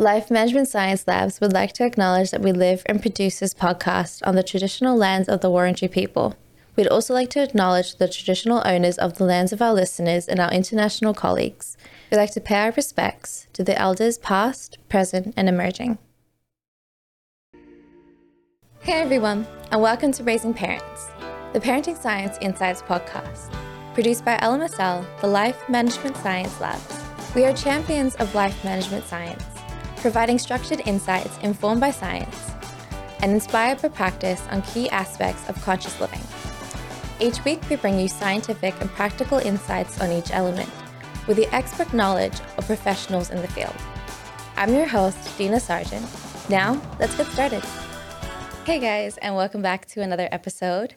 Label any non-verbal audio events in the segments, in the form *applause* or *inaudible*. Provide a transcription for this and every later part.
Life Management Science Labs would like to acknowledge that we live and produce this podcast on the traditional lands of the Wurundjeri people. We'd also like to acknowledge the traditional owners of the lands of our listeners and our international colleagues. We'd like to pay our respects to the elders past, present, and emerging. Hey everyone, and welcome to Raising Parents, the Parenting Science Insights podcast, produced by LMSL, the Life Management Science Labs. We are champions of life management science, providing structured insights informed by science and inspired by practice on key aspects of conscious living. Each week, we bring you scientific and practical insights on each element with the expert knowledge of professionals in the field. I'm your host, Dina Sargeant. Now, let's get started. Hey guys, and welcome back to another episode.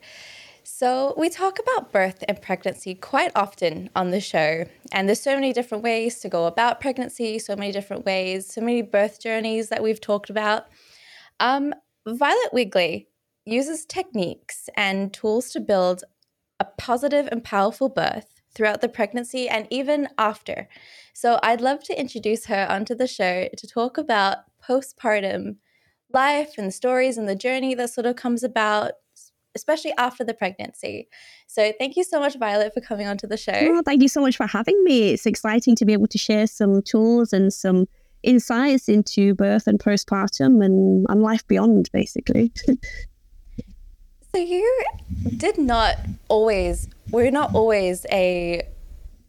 So, we talk about birth and pregnancy quite often on the show, and there's so many different ways to go about pregnancy, so many different ways, so many birth journeys that we've talked about. Um, Violet Wigley uses techniques and tools to build a positive and powerful birth throughout the pregnancy and even after. So, I'd love to introduce her onto the show to talk about postpartum life and stories and the journey that sort of comes about especially after the pregnancy. So thank you so much, Violet, for coming onto the show. Oh, thank you so much for having me. It's exciting to be able to share some tools and some insights into birth and postpartum and, and life beyond, basically. *laughs* so you did not always, we're not always a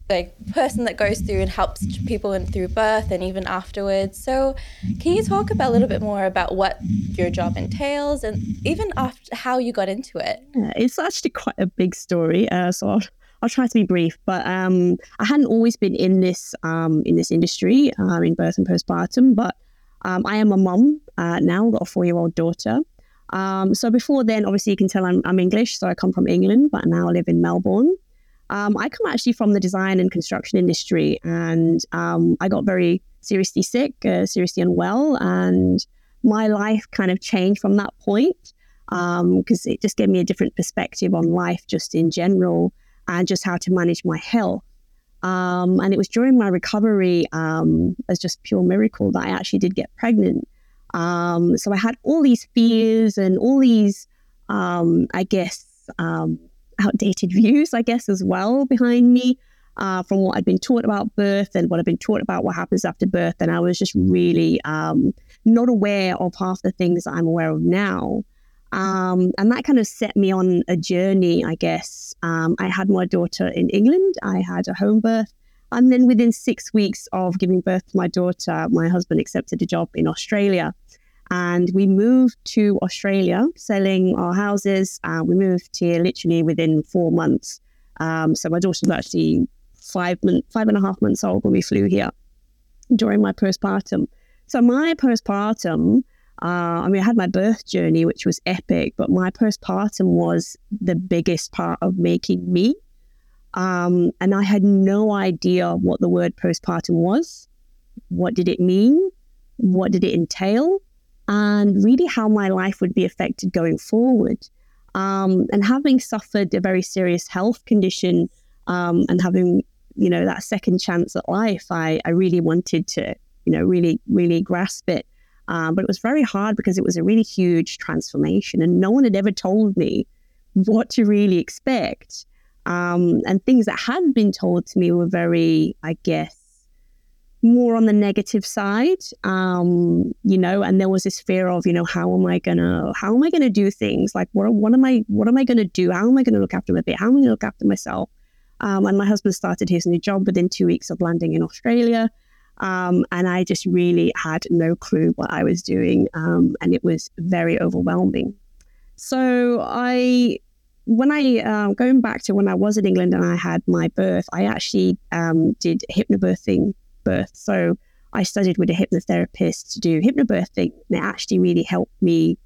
like person that goes through and helps people in, through birth and even afterwards. So, can you talk about a little bit more about what your job entails and even after how you got into it? Yeah, it's actually quite a big story. Uh, so I'll, I'll try to be brief. But um, I hadn't always been in this um, in this industry uh, in birth and postpartum. But um, I am a mum uh, now. Got a four year old daughter. Um, so before then, obviously, you can tell I'm, I'm English. So I come from England, but now I live in Melbourne. Um, I come actually from the design and construction industry, and um, I got very seriously sick, uh, seriously unwell, and my life kind of changed from that point because um, it just gave me a different perspective on life, just in general, and just how to manage my health. Um, and it was during my recovery, um, as just pure miracle, that I actually did get pregnant. Um, so I had all these fears and all these, I guess, outdated views, I guess, as well behind me uh, from what I'd been taught about birth and what I've been taught about what happens after birth. And I was just really um, not aware of half the things that I'm aware of now. Um, and that kind of set me on a journey, I guess. Um, I had my daughter in England, I had a home birth. And then within six weeks of giving birth to my daughter, my husband accepted a job in Australia. And we moved to Australia, selling our houses. Uh, we moved here literally within four months. Um, so my daughter was actually five, five and a half months old when we flew here during my postpartum. So my postpartum, uh, I mean, I had my birth journey, which was epic, but my postpartum was the biggest part of making me. Um, and I had no idea what the word postpartum was. What did it mean? What did it entail? And really how my life would be affected going forward. Um, and having suffered a very serious health condition um, and having, you know, that second chance at life, I, I really wanted to, you know, really, really grasp it. Um, but it was very hard because it was a really huge transformation and no one had ever told me what to really expect. Um, and things that had been told to me were very, I guess, more on the negative side, um, you know, and there was this fear of, you know, how am I gonna, how am I gonna do things? Like, what, what am I, what am I gonna do? How am I gonna look after my bit? How am I gonna look after myself? Um, and my husband started his new job within two weeks of landing in Australia. Um, and I just really had no clue what I was doing. Um, and it was very overwhelming. So I, when I, uh, going back to when I was in England and I had my birth, I actually um, did hypnobirthing birth. So I studied with a hypnotherapist to do hypnobirthing, and it actually really helped me.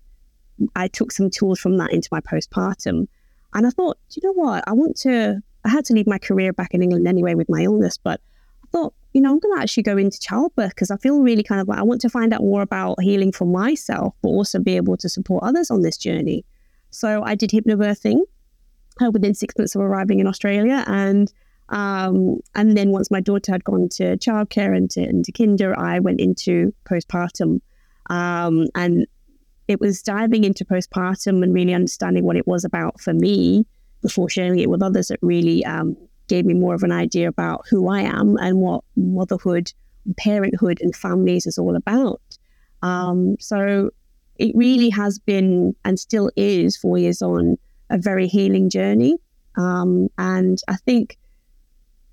I took some tools from that into my postpartum, and I thought, you know what? I want to. I had to leave my career back in England anyway with my illness, but I thought, you know, I'm going to actually go into childbirth because I feel really kind of like I want to find out more about healing for myself, but also be able to support others on this journey. So I did hypnobirthing uh, within six months of arriving in Australia, and Um, and then once my daughter had gone to childcare and to, into kinder, I went into postpartum. Um, and it was diving into postpartum and really understanding what it was about for me before sharing it with others that really um, gave me more of an idea about who I am and what motherhood, parenthood, and families is all about. Um, so it really has been and still is four years on a very healing journey. Um, and I think,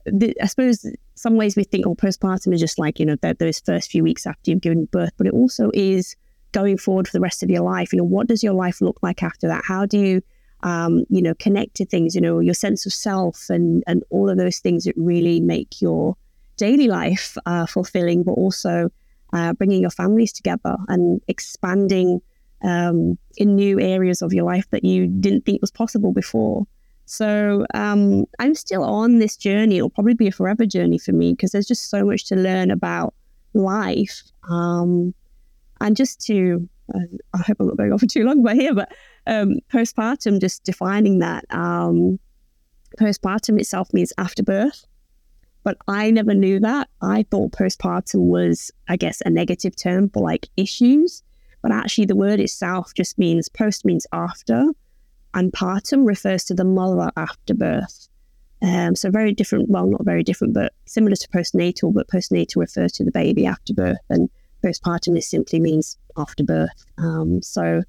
the, I suppose, some ways we think, oh, postpartum is just like, you know, those first few weeks after you've given birth, but it also is going forward for the rest of your life. You know, what does your life look like after that? How do you, um, you know, connect to things, you know, your sense of self and, and all of those things that really make your daily life uh, fulfilling, but also uh, bringing your families together and expanding um, in new areas of your life that you didn't think was possible before. So um, I'm still on this journey. It'll probably be a forever journey for me because there's just so much to learn about life. Um, and just to, uh, I hope I'm not going on for too long by here, but um, postpartum, just defining that. Um, postpartum itself means after birth. But I never knew that. I thought postpartum was, I guess, a negative term for like issues. But actually, the word itself just means post means after, and partum refers to the mother after birth. Um, so very different. Well, not very different, but similar to postnatal. But postnatal refers to the baby after birth, and postpartum is simply means after birth. Um, so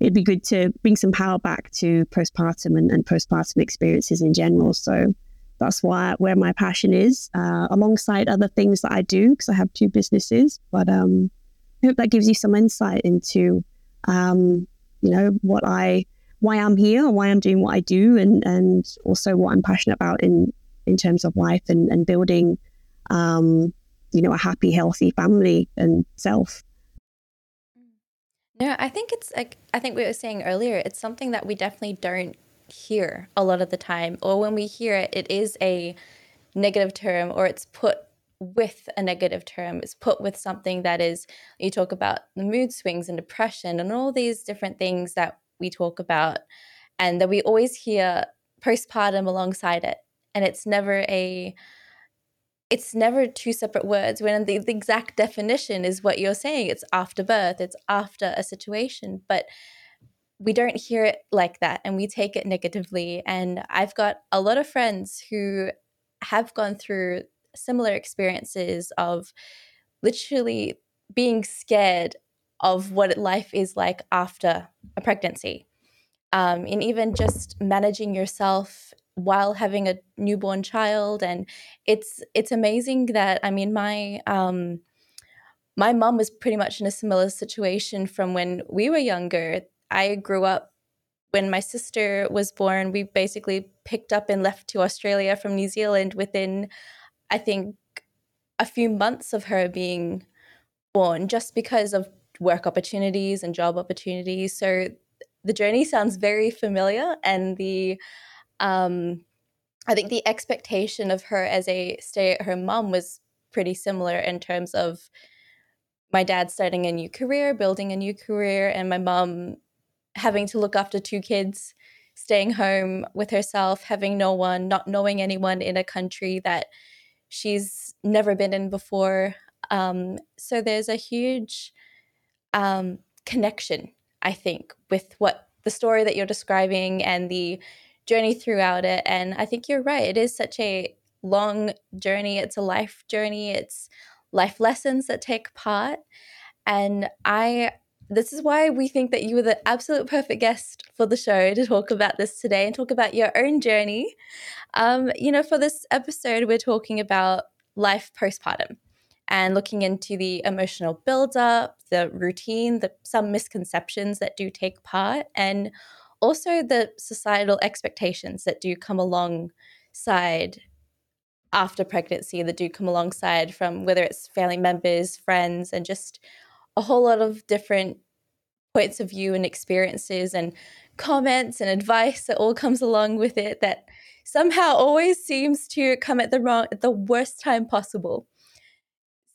it'd be good to bring some power back to postpartum and, and postpartum experiences in general. So that's why where my passion is, uh, alongside other things that I do because I have two businesses. But um, I hope that gives you some insight into, um, you know, what I, why I'm here, why I'm doing what I do, and and also what I'm passionate about in in terms of life and and building, um, you know, a happy, healthy family and self. No, I think it's like I think we were saying earlier. It's something that we definitely don't hear a lot of the time, or when we hear it, it is a negative term, or it's put with a negative term. It's put with something that is. You talk about the mood swings and depression, and all these different things that we talk about, and that we always hear postpartum alongside it, and it's never a it's never two separate words when the, the, exact definition is what you're saying. It's after birth it's after a situation but we don't hear it like that and we take it negatively. And i've got a lot of friends who have gone through similar experiences of literally being scared of what life is like after a pregnancy. Um, and even just managing yourself while having a newborn child. And it's it's amazing that i mean my um my mom was pretty much in a similar situation from when we were younger. I grew up when my sister was born we basically picked up and left to australia from new zealand within i think a few months of her being born just because of work opportunities and job opportunities so the journey sounds very familiar and the um, I think the expectation of her as a stay at home mom was pretty similar in terms of my dad starting a new career, building a new career, and my mom having to look after two kids, staying home with herself, having no one, not knowing anyone in a country that she's never been in before. Um, so there's a huge um, connection, I think, with what the story that you're describing and the journey throughout it. And I think you're right. It is such a long journey. It's a life journey. It's life lessons that take part. And I this is why we think that you were the absolute perfect guest for the show to talk about this today and talk about your own journey. Um, you know, for this episode, we're talking about life postpartum and looking into the emotional buildup, the routine, the some misconceptions that do take part, and also the societal expectations that do come alongside after pregnancy that do come alongside from whether it's family members, friends, and just a whole lot of different points of view and experiences and comments and advice that all comes along with it that somehow always seems to come at the wrong at the worst time possible.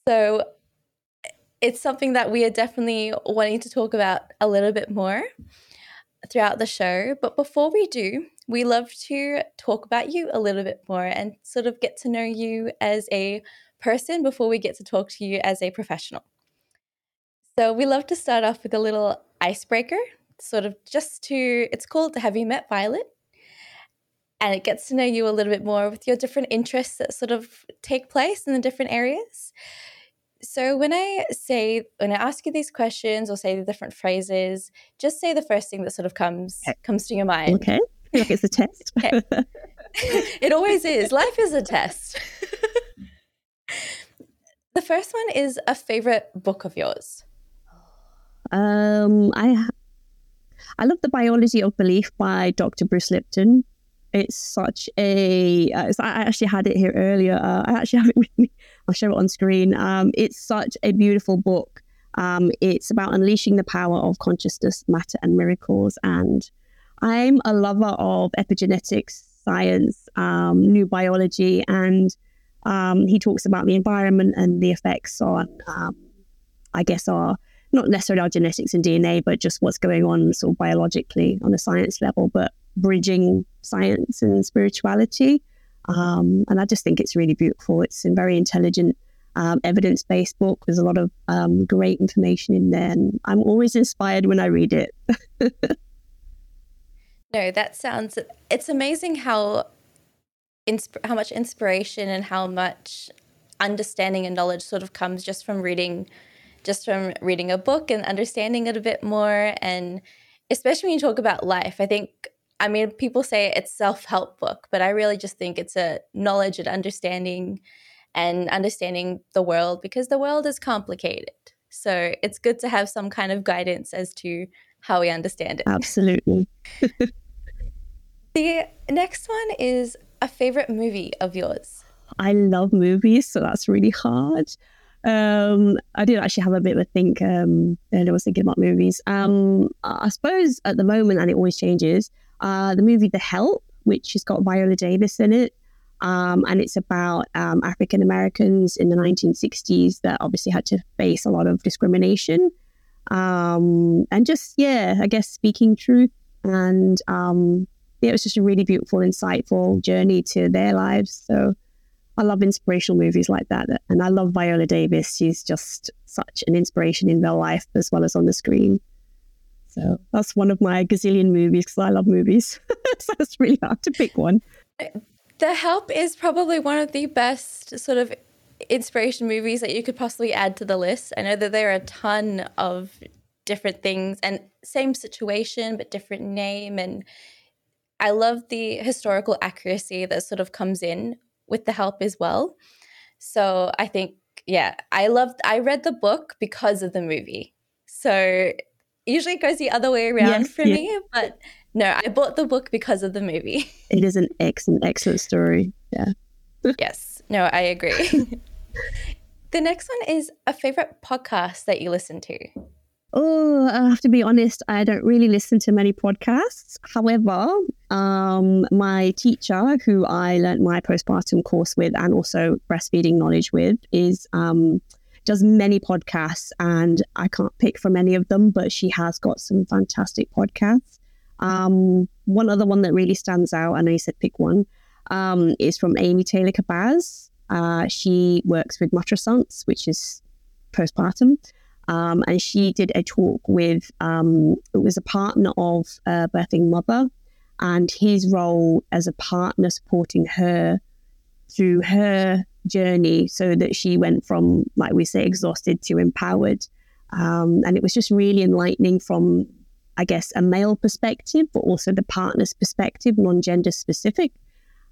So it's something that we are definitely wanting to talk about a little bit more. throughout the show. But before we do, we love to talk about you a little bit more and sort of get to know you as a person before we get to talk to you as a professional. So we love to start off with a little icebreaker, sort of just to, it's called Have You Met Violet? And it gets to know you a little bit more with your different interests that sort of take place in the different areas. So when I say when I ask you these questions or say the different phrases, just say the first thing that sort of comes okay. comes to your mind. Okay. Like it's a test. *laughs* okay. *laughs* it always is. Life is a test. *laughs* the first one is a favorite book of yours. Um, I I love the biology of belief by Dr. Bruce Lipton. It's such a. Uh, I actually had it here earlier. Uh, I actually have it with me. I'll show it on screen. Um, it's such a beautiful book. Um, it's about unleashing the power of consciousness, matter, and miracles. And I'm a lover of epigenetics, science, um, new biology, and um, he talks about the environment and the effects on, um, I guess, our not necessarily our genetics and DNA, but just what's going on sort of biologically on a science level, but bridging science and spirituality. Um, and I just think it's really beautiful. It's a very intelligent, um, evidence based book. There's a lot of um, great information in there. And I'm always inspired when I read it. *laughs* no, that sounds, it's amazing how. Insp- how much inspiration and how much understanding and knowledge sort of comes just from reading just from reading a book and understanding it a bit more and especially when you talk about life i think I mean, people say it's self-help book, but I really just think it's a knowledge and understanding and understanding the world because the world is complicated. So it's good to have some kind of guidance as to how we understand it. Absolutely. *laughs* the next one is a favorite movie of yours. I love movies, so that's really hard. Um, I did actually have a bit of a think, um, and I was thinking about movies. Um, I suppose at the moment, and it always changes, uh, the movie The Help, which has got Viola Davis in it. Um, and it's about um, African Americans in the 1960s that obviously had to face a lot of discrimination. Um, and just, yeah, I guess speaking truth. And um, yeah, it was just a really beautiful, insightful journey to their lives. So I love inspirational movies like that. And I love Viola Davis. She's just such an inspiration in real life as well as on the screen. So that's one of my gazillion movies because I love movies. *laughs* so it's really hard to pick one. The Help is probably one of the best sort of inspiration movies that you could possibly add to the list. I know that there are a ton of different things and same situation but different name and I love the historical accuracy that sort of comes in with the help as well. So I think yeah, I loved I read the book because of the movie. So usually it goes the other way around yes, for me, but no, I bought the book because of the movie. It is an excellent, excellent story. Yeah. *laughs* yes. No, I agree. *laughs* the next one is a favorite podcast that you listen to. Oh, I have to be honest, I don't really listen to many podcasts. However, um, my teacher, who I learned my postpartum course with and also breastfeeding knowledge with, is um, does many podcasts, and I can't pick from any of them, but she has got some fantastic podcasts. Um, one other one that really stands out, I know you said pick one, um, is from Amy Taylor Kabbaz. Uh, she works with Matrescence, which is postpartum. Um, and she did a talk with, um, it was a partner of a birthing mother and his role as a partner supporting her through her journey so that she went from, like we say, exhausted to empowered. Um, and it was just really enlightening from, I guess, a male perspective, but also the partner's perspective, non gender specific.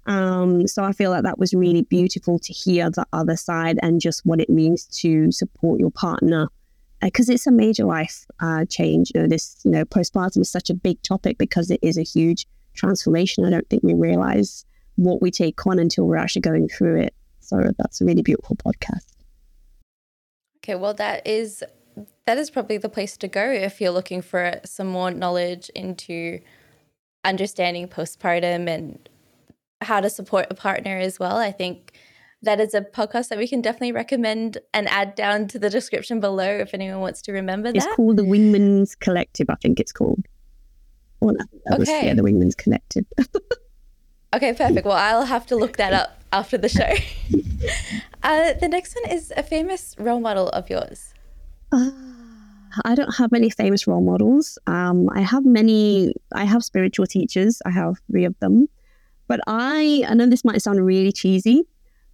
Um, so I feel like that was really beautiful to hear the other side and just what it means to support your partner because uh, it's a major life uh, change. You know, this you know postpartum is such a big topic because it is a huge transformation. I don't think we realize what we take on until we're actually going through it. So that's a really beautiful podcast. Okay, well, that is that is probably the place to go if you're looking for some more knowledge into understanding postpartum and how to support a partner as well. I think that is a podcast that we can definitely recommend and add down to the description below if anyone wants to remember that. It's called the Wingman's Collective, I think it's called. Well, that was, okay. yeah, the Wingman's connected. *laughs* okay, perfect. Well, I'll have to look that up after the show. *laughs* uh, the next one is a famous role model of yours. Uh, I don't have many famous role models. Um, I have many. I have spiritual teachers. I have three of them. But I, I know this might sound really cheesy,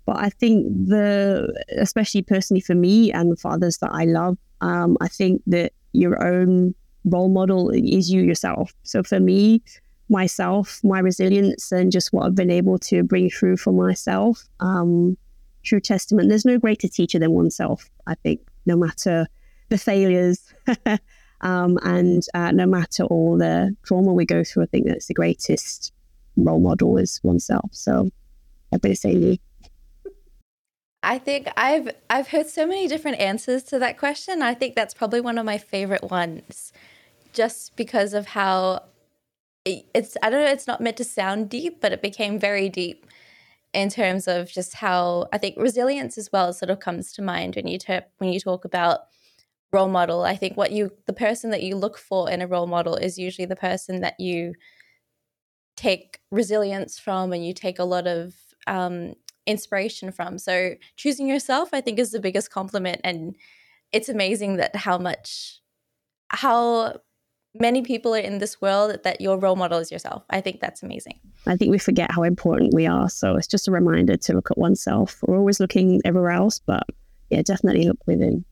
but I think the, especially personally for me and the fathers that I love, um, I think that your own role model is you yourself. So for me, myself, my resilience, and just what I've been able to bring through for myself, um, true testament. There's no greater teacher than oneself. I think, no matter the failures. *laughs* um, and uh, no matter all the trauma we go through, I think that's the greatest role model is oneself. So I'd better say me. I think I've I've heard so many different answers to that question. I think that's probably one of my favorite ones, just because of how it's I don't know. It's not meant to sound deep, but it became very deep in terms of just how I think resilience as well sort of comes to mind when you ter- when you talk about role model. I think what you the person that you look for in a role model is usually the person that you take resilience from and you take a lot of um, inspiration from. So choosing yourself, I think, is the biggest compliment, and it's amazing that how much how many people are in this world that your role model is yourself. I think that's amazing. I think we forget how important we are. So it's just a reminder to look at oneself. We're always looking everywhere else, but yeah, definitely look within.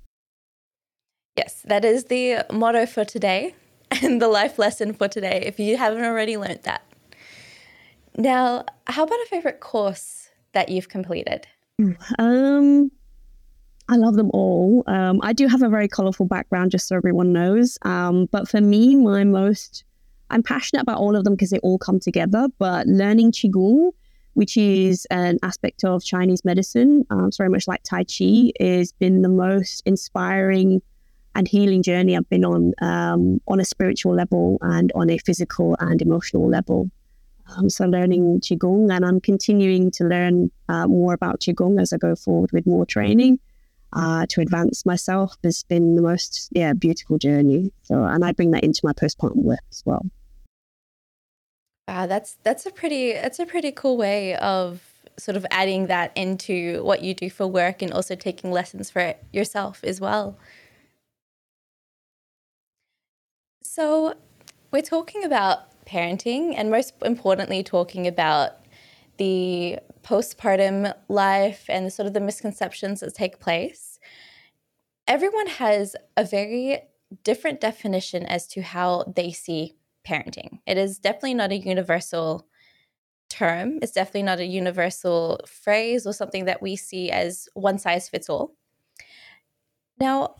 Yes, that is the motto for today *laughs* and the life lesson for today, if you haven't already learned that. Now, how about a favorite course that you've completed? Um, I love them all. Um, I do have a very colorful background, just so everyone knows. Um, but for me, my most, I'm passionate about all of them because they all come together. But learning Qigong, which is an aspect of Chinese medicine, um, very much like Tai Chi, has been the most inspiring and healing journey I've been on um, on a spiritual level and on a physical and emotional level. Um, so learning Qigong, and I'm continuing to learn uh, more about Qigong as I go forward with more training uh, to advance myself. Has been the most yeah beautiful journey. So, and I bring that into my postpartum work as well. Wow, that's that's a pretty that's a pretty cool way of sort of adding that into what you do for work and also taking lessons for it yourself as well. So, we're talking about parenting and most importantly talking about the postpartum life and sort of the misconceptions that take place everyone has a very different definition as to how they see parenting it is definitely not a universal term it's definitely not a universal phrase or something that we see as one size fits all now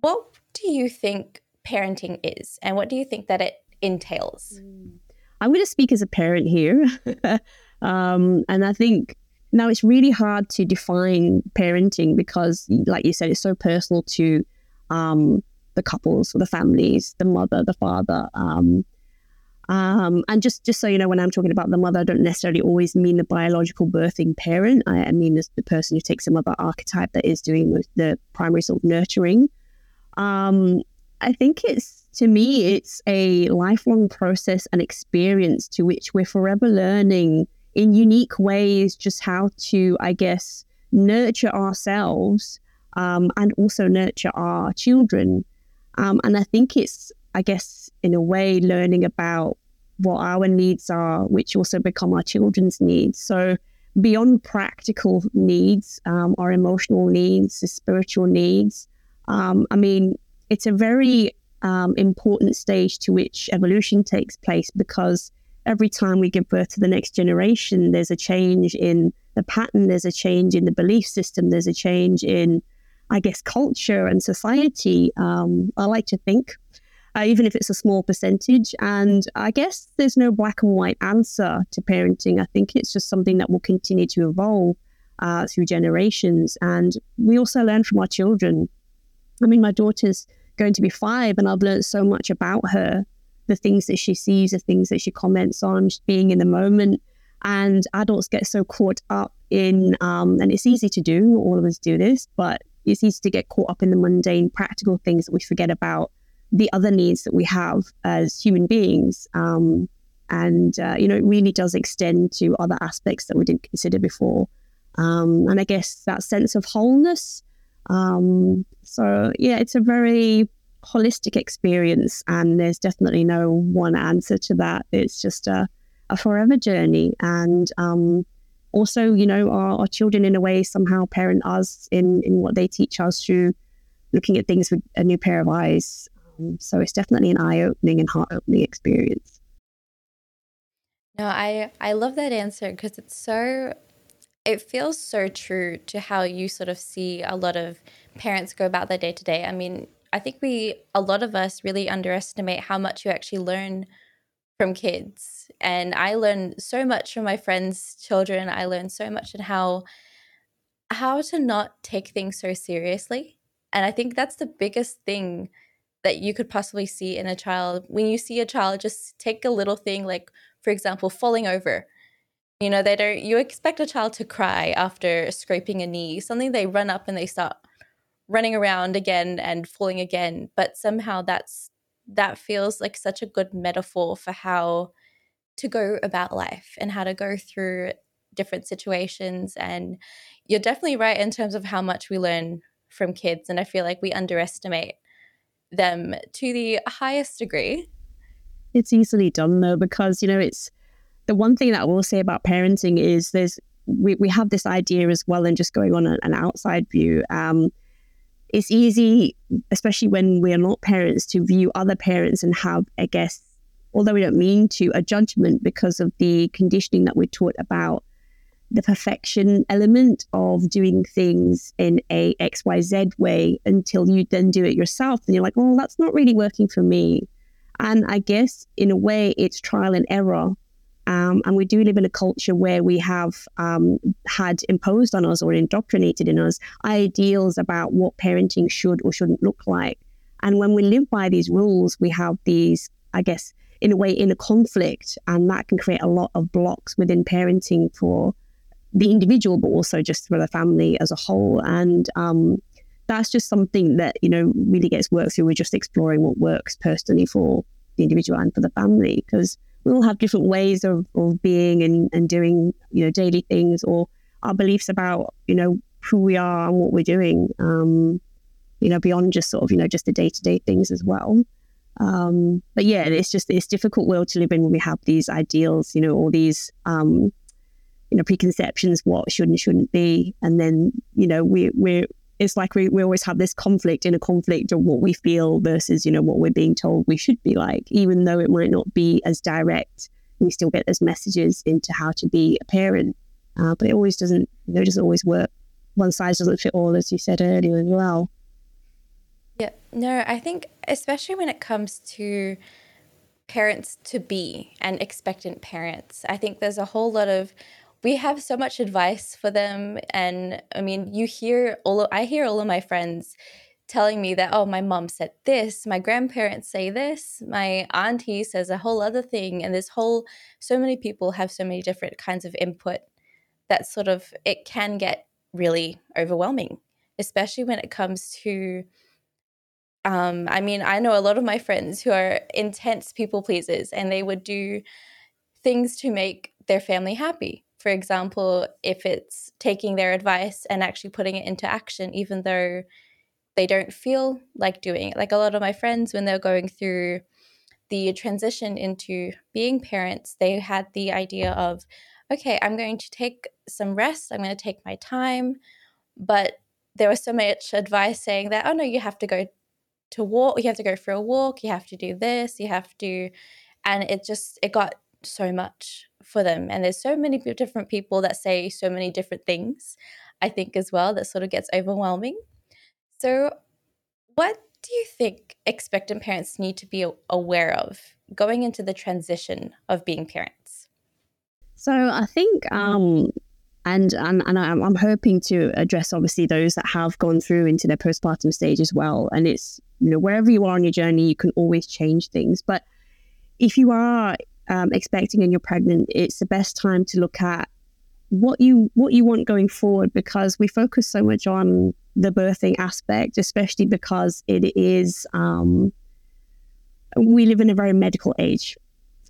what do you think parenting is and what do you think that it entails. Mm. I'm going to speak as a parent here. *laughs* um, and I think now it's really hard to define parenting because, like you said, it's so personal to um, the couples or the families, the mother, the father. Um, um, and just, just so you know, when I'm talking about the mother, I don't necessarily always mean the biological birthing parent. I, I mean the person who takes a mother archetype that is doing the, the primary sort of nurturing. Um, I think it's, to me, it's a lifelong process and experience to which we're forever learning in unique ways just how to, I guess, nurture ourselves um, and also nurture our children. Um, and I think it's, I guess, in a way, learning about what our needs are, which also become our children's needs. So, beyond practical needs, um, our emotional needs, the spiritual needs. Um, I mean, it's a very um, important stage to which evolution takes place because every time we give birth to the next generation, there's a change in the pattern, there's a change in the belief system, there's a change in, I guess, culture and society. Um, I like to think, uh, even if it's a small percentage. And I guess there's no black and white answer to parenting. I think it's just something that will continue to evolve uh, through generations. And we also learn from our children. I mean, my daughter's going to be five, and I've learned so much about her the things that she sees, the things that she comments on, being in the moment. And adults get so caught up in, um, and it's easy to do, all of us do this, but it's easy to get caught up in the mundane, practical things that we forget about the other needs that we have as human beings. Um, and, uh, you know, it really does extend to other aspects that we didn't consider before. Um, and I guess that sense of wholeness. Um, so, yeah, it's a very holistic experience, and there's definitely no one answer to that. It's just a, a forever journey. And um, also, you know, our, our, children, in a way, somehow parent us in, in what they teach us through looking at things with a new pair of eyes. Um, so it's definitely an eye opening and heart opening experience. No, I I love that answer because it's so it feels so true to how you sort of see a lot of parents go about their day to day. I mean, I think we a lot of us really underestimate how much you actually learn from kids. And I learn so much from my friends' children. I learn so much in how how to not take things so seriously. And I think that's the biggest thing that you could possibly see in a child when you see a child just take a little thing like for example falling over you know they don't you expect a child to cry after scraping a knee something they run up and they start running around again and falling again but somehow that's that feels like such a good metaphor for how to go about life and how to go through different situations and you're definitely right in terms of how much we learn from kids and i feel like we underestimate them to the highest degree. It's easily done though, because, you know, it's the one thing that I will say about parenting is there's, we, we have this idea as well, and just going on an outside view. Um, it's easy, especially when we are not parents, to view other parents and have, I guess, although we don't mean to, a judgment because of the conditioning that we're taught about the perfection element of doing things in a XYZ way until you then do it yourself. And you're like, well, that's not really working for me. And I guess in a way, it's trial and error. Um, and we do live in a culture where we have um, had imposed on us or indoctrinated in us ideals about what parenting should or shouldn't look like. And when we live by these rules, we have these, I guess, in a way, in a conflict, and that can create a lot of blocks within parenting for the individual, but also just for the family as a whole. And um, that's just something that, you know, really gets worked through. We're just exploring what works personally for the individual and for the family because we all have different ways of, of being and, and doing, you know, daily things or our beliefs about, you know, who we are and what we're doing, um, you know, beyond just sort of, you know, just the day to day things as well. Um, but yeah, it's just, it's difficult world to live in when we have these ideals, you know, all these, um, you know preconceptions what should and shouldn't be and then you know we we're it's like we, we always have this conflict in a conflict of what we feel versus you know what we're being told we should be like. Even though it might not be as direct we still get those messages into how to be a parent. Uh, but it always doesn't you know, doesn't always work. One size doesn't fit all as you said earlier as well. Yeah no i think especially when it comes to parents to be and expectant parents i think there's a whole lot of we have so much advice for them and i mean you hear all of, i hear all of my friends telling me that oh my mom said this my grandparents say this my auntie says a whole other thing and this whole so many people have so many different kinds of input that sort of it can get really overwhelming especially when it comes to um, I mean, I know a lot of my friends who are intense people pleasers and they would do things to make their family happy for example, if it's taking their advice and actually putting it into action, even though they don't feel like doing it. Like a lot of my friends, when they're going through the transition into being parents, they had the idea of, okay, I'm going to take some rest, I'm going to take my time. But there was so much advice saying that, oh no, you have to go to walk, you have to go for a walk, you have to do this, you have to. And it just, it got so much for them. And there's so many different people that say so many different things, I think, as well, that sort of gets overwhelming. So, what do you think expectant parents need to be aware of going into the transition of being parents? So, I think, um, and and, and I'm, I'm hoping to address obviously those that have gone through into their postpartum stage as well. And it's, you know, wherever you are on your journey, you can always change things. But if you are um, expecting and you're pregnant, it's the best time to look at what you what you want going forward because we focus so much on the birthing aspect, especially because it is um, we live in a very medical age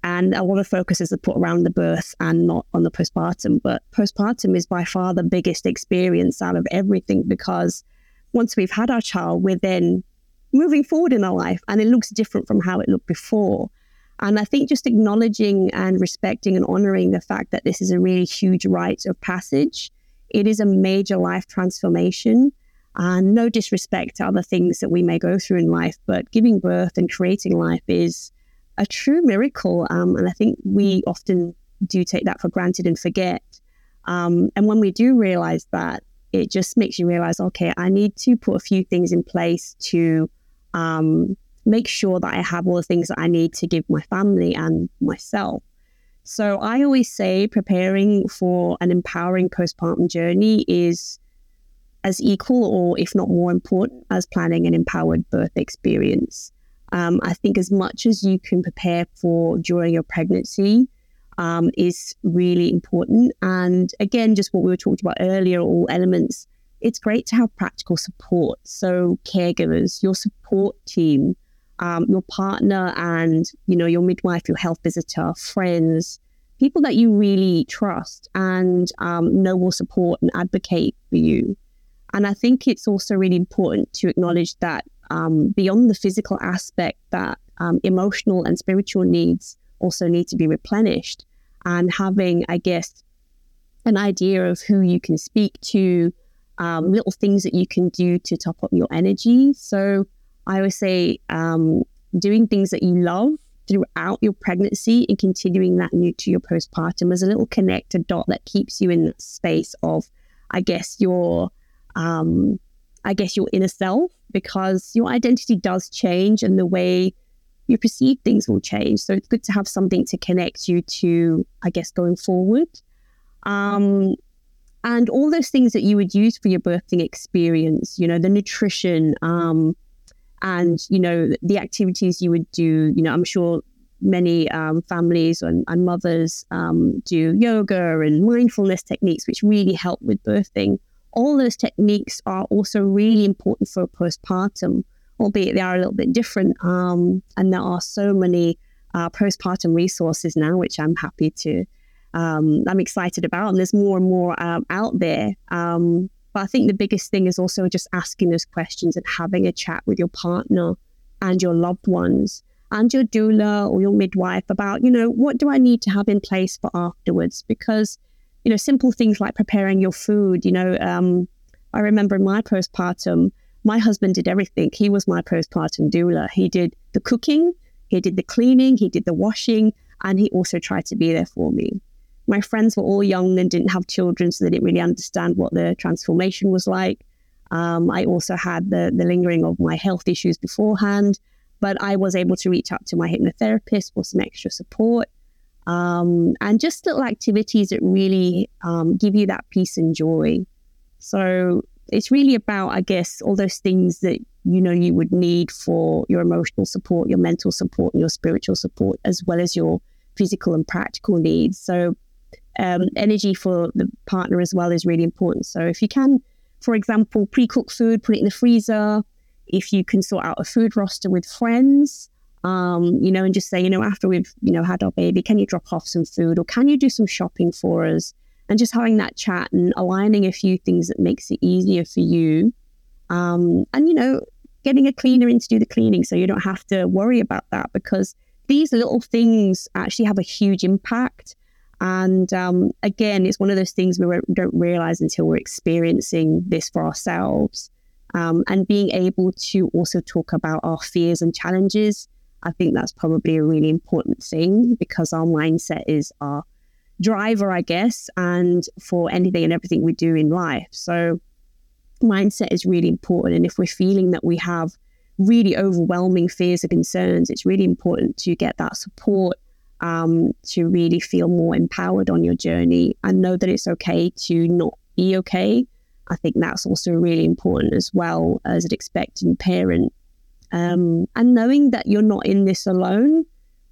and a lot of focus is put around the birth and not on the postpartum. But postpartum is by far the biggest experience out of everything because once we've had our child, we're then moving forward in our life and it looks different from how it looked before. And I think just acknowledging and respecting and honoring the fact that this is a really huge rite of passage, it is a major life transformation. And no disrespect to other things that we may go through in life, but giving birth and creating life is a true miracle. Um, and I think we often do take that for granted and forget. Um, and when we do realize that, it just makes you realize, okay, I need to put a few things in place to um, make sure that I have all the things that I need to give my family and myself. So I always say preparing for an empowering postpartum journey is as equal or if not more important as planning an empowered birth experience. Um, I think as much as you can prepare for during your pregnancy um, is really important. And again, just what we were talking about earlier, all elements, it's great to have practical support. So caregivers, your support team, um, your partner and, you know, your midwife, your health visitor, friends, people that you really trust and um, know will support and advocate for you. And I think it's also really important to acknowledge that um, beyond the physical aspect, that um, emotional and spiritual needs also need to be replenished. And having, I guess, an idea of who you can speak to, um, little things that you can do to top up your energy. So I always say um, doing things that you love throughout your pregnancy and continuing that new to your postpartum as a little connector dot that keeps you in that space of, I guess, your um, I guess, your inner self because your identity does change and the way you perceive things will change. So it's good to have something to connect you to, I guess, going forward. Um, and all those things that you would use for your birthing experience, you know, the nutrition, um, and you know the activities you would do. You know, I'm sure many um, families and, and mothers um, do yoga and mindfulness techniques, which really help with birthing all those techniques are also really important for postpartum, albeit they are a little bit different. Um, and there are so many uh, postpartum resources now, which I'm happy to, um, I'm excited about. And there's more and more um, out there. But I think the biggest thing is also just asking those questions and having a chat with your partner and your loved ones and your doula or your midwife about, you know, what do I need to have in place for afterwards? Because you know, simple things like preparing your food. You know, um, I remember in my postpartum, my husband did everything. He was my postpartum doula. He did the cooking, he did the cleaning, he did the washing, and he also tried to be there for me. My friends were all young and didn't have children, so they didn't really understand what the transformation was like. Um, I also had the, the lingering of my health issues beforehand, but I was able to reach out to my hypnotherapist for some extra support um, and just little activities that really um, give you that peace and joy. So it's really about, I guess, all those things that you know you would need for your emotional support, your mental support, and your spiritual support, as well as your physical and practical needs. So um, energy for the partner as well is really important. So if you can, for example, pre-cook food, put it in the freezer. If you can sort out a food roster with friends, um, you know, and just say, you know, after we've, you know, had our baby, can you drop off some food or can you do some shopping for us? And just having that chat and aligning a few things that makes it easier for you. Um, and, you know, getting a cleaner in to do the cleaning so you don't have to worry about that because these little things actually have a huge impact. And um, again, it's one of those things we don't realize until we're experiencing this for ourselves. Um, and being able to also talk about our fears and challenges I think that's probably a really important thing because our mindset is our driver, I guess, and for anything and everything we do in life. So, mindset is really important. And if we're feeling that we have really overwhelming fears or concerns, it's really important to get that support um, to really feel more empowered on your journey and know that it's okay to not be okay. I think that's also really important as well as an expectant parent um, and knowing that you're not in this alone.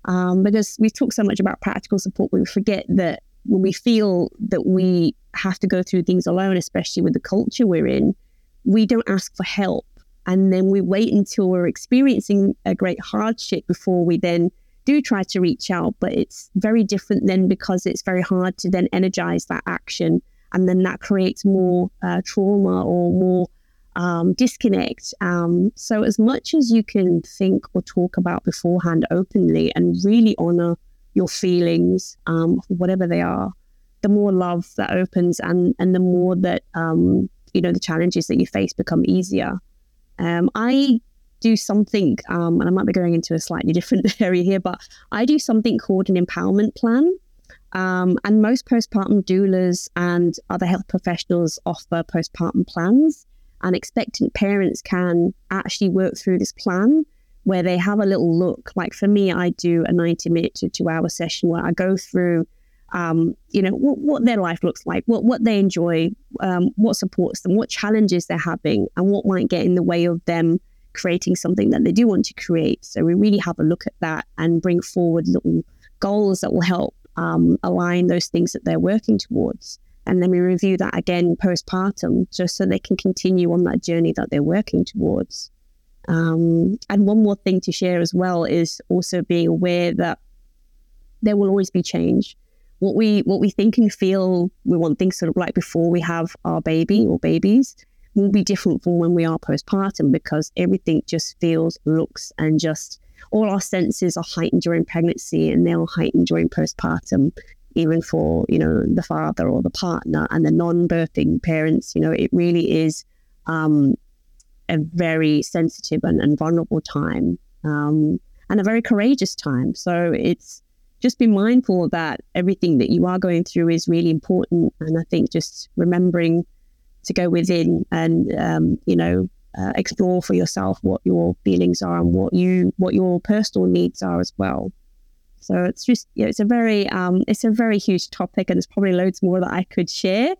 Um, because we talk so much about practical support, we forget that when we feel that we have to go through things alone, especially with the culture we're in, we don't ask for help. And then we wait until we're experiencing a great hardship before we then do try to reach out. But it's very different then because it's very hard to then energize that action. And then that creates more uh, trauma or more um, disconnect. Um, so, as much as you can think or talk about beforehand openly and really honor your feelings, um, whatever they are, the more love that opens and, and the more that, um, you know, the challenges that you face become easier. Um, I do something, um, and I might be going into a slightly different *laughs* area here, but I do something called an empowerment plan. Um, and most postpartum doulas and other health professionals offer postpartum plans and expectant parents can actually work through this plan where they have a little look. Like for me, I do a 90 minute to two hour session where I go through, um, you know, what, what, their life looks like, what, what they enjoy, um, what supports them, what challenges they're having, and what might get in the way of them creating something that they do want to create. So we really have a look at that and bring forward little goals that will help um, align those things that they're working towards. And then we review that again postpartum, just so they can continue on that journey that they're working towards. Um, and one more thing to share as well is also being aware that there will always be change. What we what we think and feel we want things sort of like before we have our baby or babies will be different from when we are postpartum because everything just feels, looks, and just all our senses are heightened during pregnancy and they're heightened during postpartum even for you know the father or the partner and the non-birthing parents. You know it really is um, a very sensitive and, and vulnerable time um, and a very courageous time. So it's just be mindful that everything that you are going through is really important. And i think just remembering to go within and um, you know uh, explore for yourself what your feelings are and what you what your personal needs are as well so it's just you know, it's a very um, it's a very huge topic, and there's probably loads more that I could share.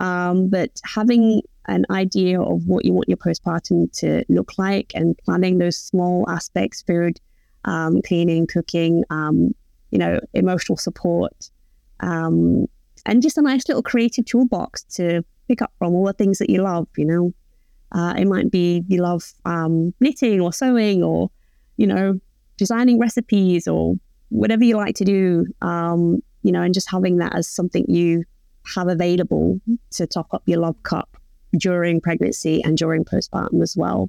Um, but having an idea of what you want your postpartum to look like and planning those small aspects, food, um, cleaning, cooking, um, you know, emotional support, um, and just a nice little creative toolbox to pick up from all the things that you love. You know, uh, it might be you love um, knitting or sewing or you know designing recipes or whatever you like to do, um, you know, and just having that as something you have available to top up your love cup during pregnancy and during postpartum as well.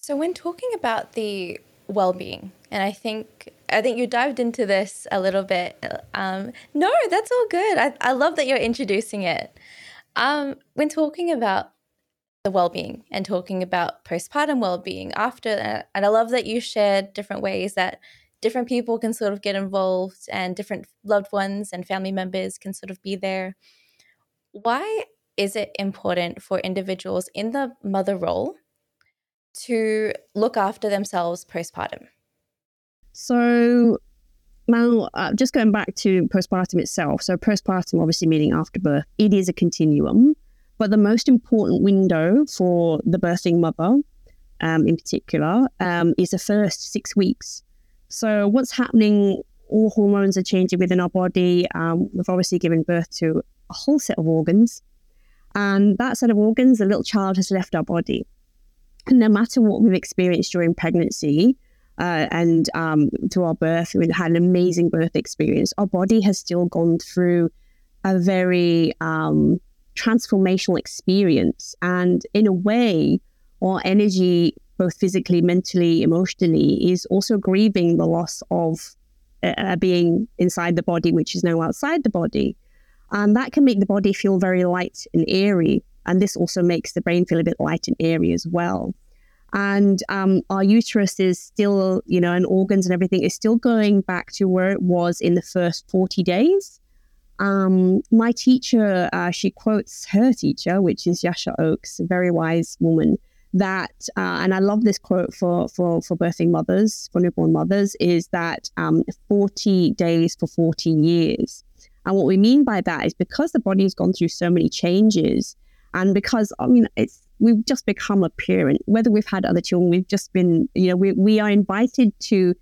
So when talking about the well-being, and I think I think you dived into this a little bit. Um, no, that's all good. I, I love that you're introducing it. Um, when talking about the well-being and talking about postpartum well-being after and I love that you shared different ways that different people can sort of get involved and different loved ones and family members can sort of be there. Why is it important for individuals in the mother role to look after themselves postpartum? So, now, uh, just going back to postpartum itself. So, postpartum, obviously meaning after birth, it is a continuum. But the most important window for the birthing mother, um, in particular, um, is the first six weeks. So, what's happening? All hormones are changing within our body. Um, we've obviously given birth to a whole set of organs. And that set of organs, the little child has left our body. And no matter what we've experienced during pregnancy uh, and um, to our birth, we had an amazing birth experience. Our body has still gone through a very um, transformational experience. And in a way, our energy both physically, mentally, emotionally, is also grieving the loss of uh, being inside the body, which is now outside the body. And that can make the body feel very light and airy. And this also makes the brain feel a bit light and airy as well. And um, our uterus is still, you know, and organs and everything is still going back to where it was in the first 40 days. Um, my teacher, uh, she quotes her teacher, which is Ysha Oakes, a very wise woman that, uh, and I love this quote for, for, for birthing mothers, for newborn mothers, is that um, 40 days for 40 years. And what we mean by that is because the body has gone through so many changes, and because I mean it's we've just become a parent, whether we've had other children, we've just been, you know, we, we are invited to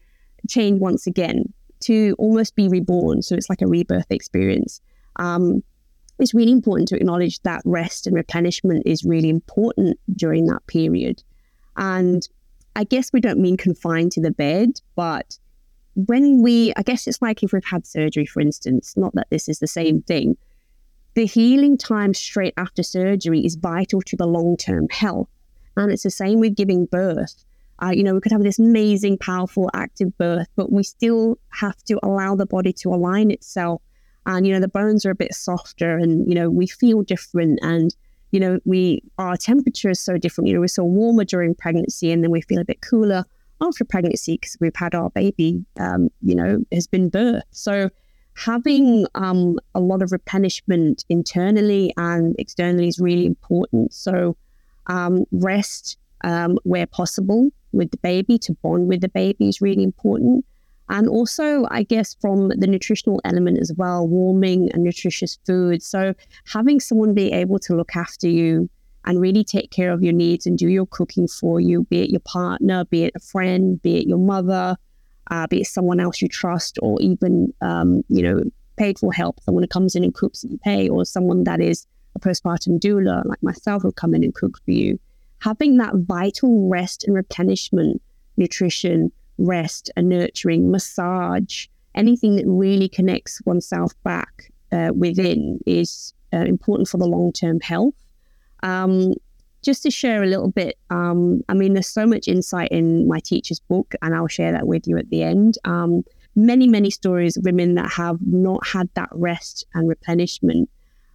change once again, to almost be reborn. So it's like a rebirth experience. Um, it's really important to acknowledge that rest and replenishment is really important during that period. And I guess we don't mean confined to the bed, but when we, I guess it's like if we've had surgery, for instance, not that this is the same thing, the healing time straight after surgery is vital to the long term health. And it's the same with giving birth. Uh, you know, we could have this amazing, powerful, active birth, but we still have to allow the body to align itself. And, you know, the bones are a bit softer and, you know, we feel different. And, you know, we, our temperature is so different. You know, we're so warmer during pregnancy and then we feel a bit cooler after pregnancy because we've had our baby, um, you know, has been birthed. So having um, a lot of replenishment internally and externally is really important. So um, rest um, where possible with the baby to bond with the baby is really important. And also, I guess, from the nutritional element as well, warming and nutritious food. So, having someone be able to look after you and really take care of your needs and do your cooking for you, be it your partner, be it a friend, be it your mother, uh, be it someone else you trust, or even, um, you know, paid for help, someone who comes in and cooks and pay, or someone that is a postpartum doula like myself who come in and cook for you. Having that vital rest and replenishment, nutrition, rest and nurturing, massage, anything that really connects oneself back uh, within is uh, important for the long term health. Um, just to share a little bit, um, I mean, there's so much insight in my teacher's book, and I'll share that with you at the end. Um, many, many stories of women that have not had that rest and replenishment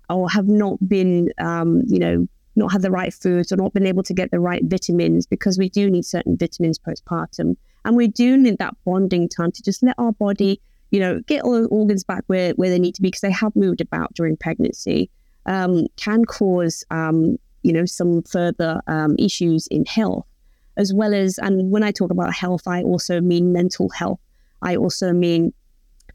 or have not been, um, you know, not had the right foods or not been able to get the right vitamins because we do need certain vitamins postpartum. And we do need that bonding time to just let our body, you know, get all the organs back where, where they need to be because they have moved about during pregnancy um, can cause, um, you know, some further um, issues in health, as well as, and when I talk about health, I also mean mental health. I also mean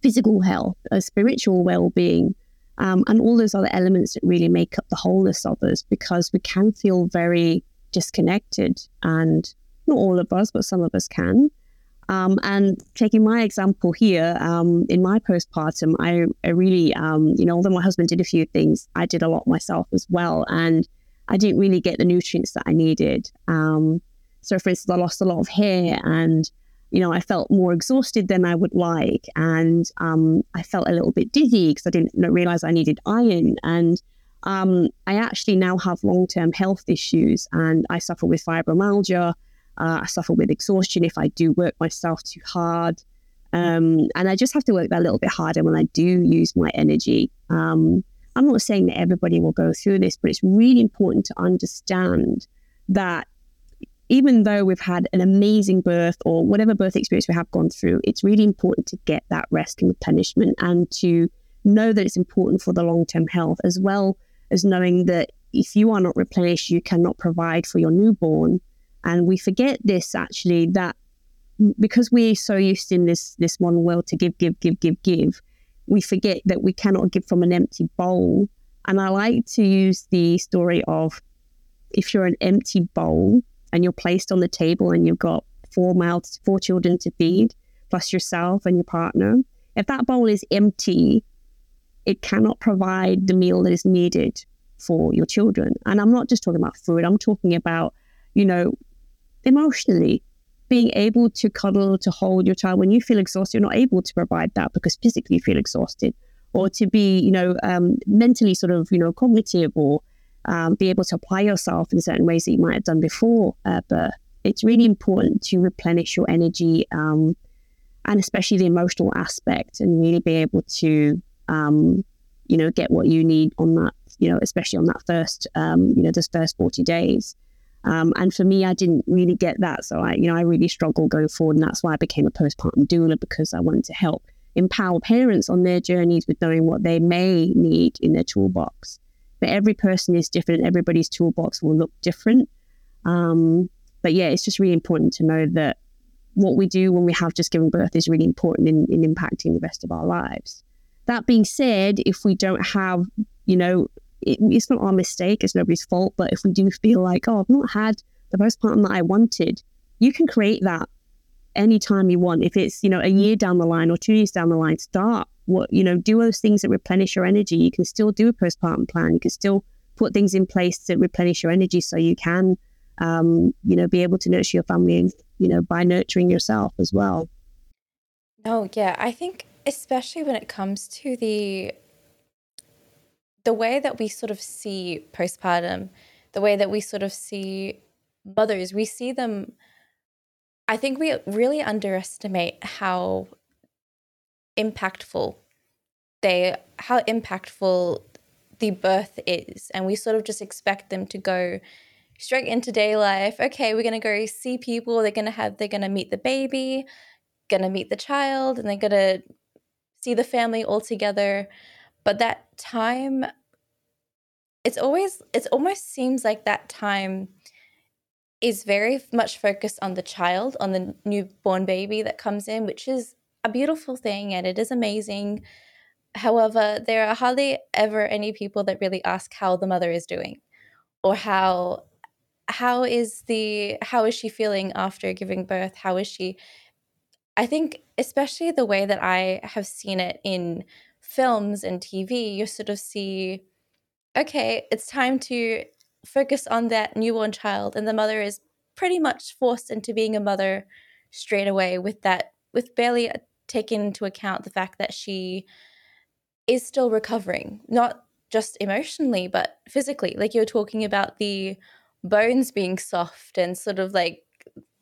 physical health, uh, spiritual well-being, um, and all those other elements that really make up the wholeness of us, because we can feel very disconnected, and not all of us, but some of us can. Um, and taking my example here, um, in my postpartum, I, I really, um, you know, although my husband did a few things, I did a lot myself as well. And I didn't really get the nutrients that I needed. Um, so, for instance, I lost a lot of hair and, you know, I felt more exhausted than I would like. And um, I felt a little bit dizzy because I didn't realize I needed iron. And um, I actually now have long term health issues and I suffer with fibromyalgia. Uh, I suffer with exhaustion if I do work myself too hard. Um, and I just have to work that little bit harder when I do use my energy. Um, I'm not saying that everybody will go through this, but it's really important to understand that even though we've had an amazing birth or whatever birth experience we have gone through, it's really important to get that rest and replenishment and to know that it's important for the long term health, as well as knowing that if you are not replenished, you cannot provide for your newborn. And we forget this actually that because we're so used in this this one world to give, give, give, give, give, we forget that we cannot give from an empty bowl. And I like to use the story of if you're an empty bowl and you're placed on the table and you've got four mouths, four children to feed, plus yourself and your partner. If that bowl is empty, it cannot provide the meal that is needed for your children. And I'm not just talking about food, I'm talking about, you know, emotionally being able to cuddle, to hold your child when you feel exhausted, you're not able to provide that because physically you feel exhausted, or to be, you know, um, mentally sort of, you know, cognitive or um, be able to apply yourself in certain ways that you might have done before uh, birth. It's really important to replenish your energy um, and especially the emotional aspect and really be able to, um, you know, get what you need on that, you know, especially on that first, um, you know, those first 40 days. Um, and for me, I didn't really get that. So I, you know, I really struggled going forward. And that's why I became a postpartum doula because I wanted to help empower parents on their journeys with knowing what they may need in their toolbox. But every person is different. Everybody's toolbox will look different. Um, but yeah, it's just really important to know that what we do when we have just given birth is really important in, in impacting the rest of our lives. That being said, if we don't have, you know, it, it's not our mistake, it's nobody's fault. But if we do feel like, oh, I've not had the postpartum that I wanted, you can create that anytime you want. If it's, you know, a year down the line or two years down the line, start what, you know, do those things that replenish your energy. You can still do a postpartum plan. You can still put things in place to replenish your energy so you can um, you know, be able to nurture your family, and, you know, by nurturing yourself as well. Oh, yeah. I think especially when it comes to the the way that we sort of see postpartum, the way that we sort of see mothers, we see them I think we really underestimate how impactful they how impactful the birth is. And we sort of just expect them to go straight into day life. Okay we're going to go see people. They're going to have they're going to meet the baby going to meet the child and they're going to see the family all together. But that time it's always it almost seems like that time is very much focused on the child on the newborn baby that comes in which is a beautiful thing and it is amazing. However there are hardly ever any people that really ask how the mother is doing or how how is the how is she feeling after giving birth? How is she? I think especially the way that i have seen it in films and tv you sort of see okay it's time to focus on that newborn child. And the mother is pretty much forced into being a mother straight away with that with barely taking into account the fact that she is still recovering not just emotionally but physically. Like you're talking about the bones being soft and sort of like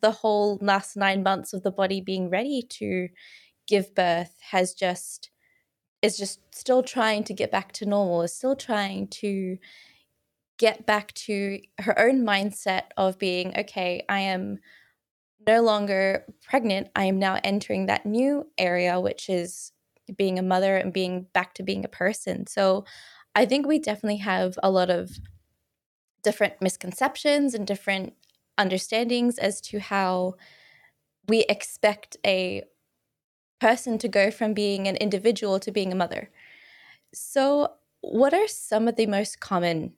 the whole last 9 months of the body being ready to give birth has just is just still trying to get back to normal is still trying to get back to her own mindset of being okay i am no longer pregnant. I am now entering that new area which is being a mother and being back to being a person. So i think we definitely have a lot of different misconceptions and different understandings as to how we expect a person to go from being an individual to being a mother. So what are some of the most common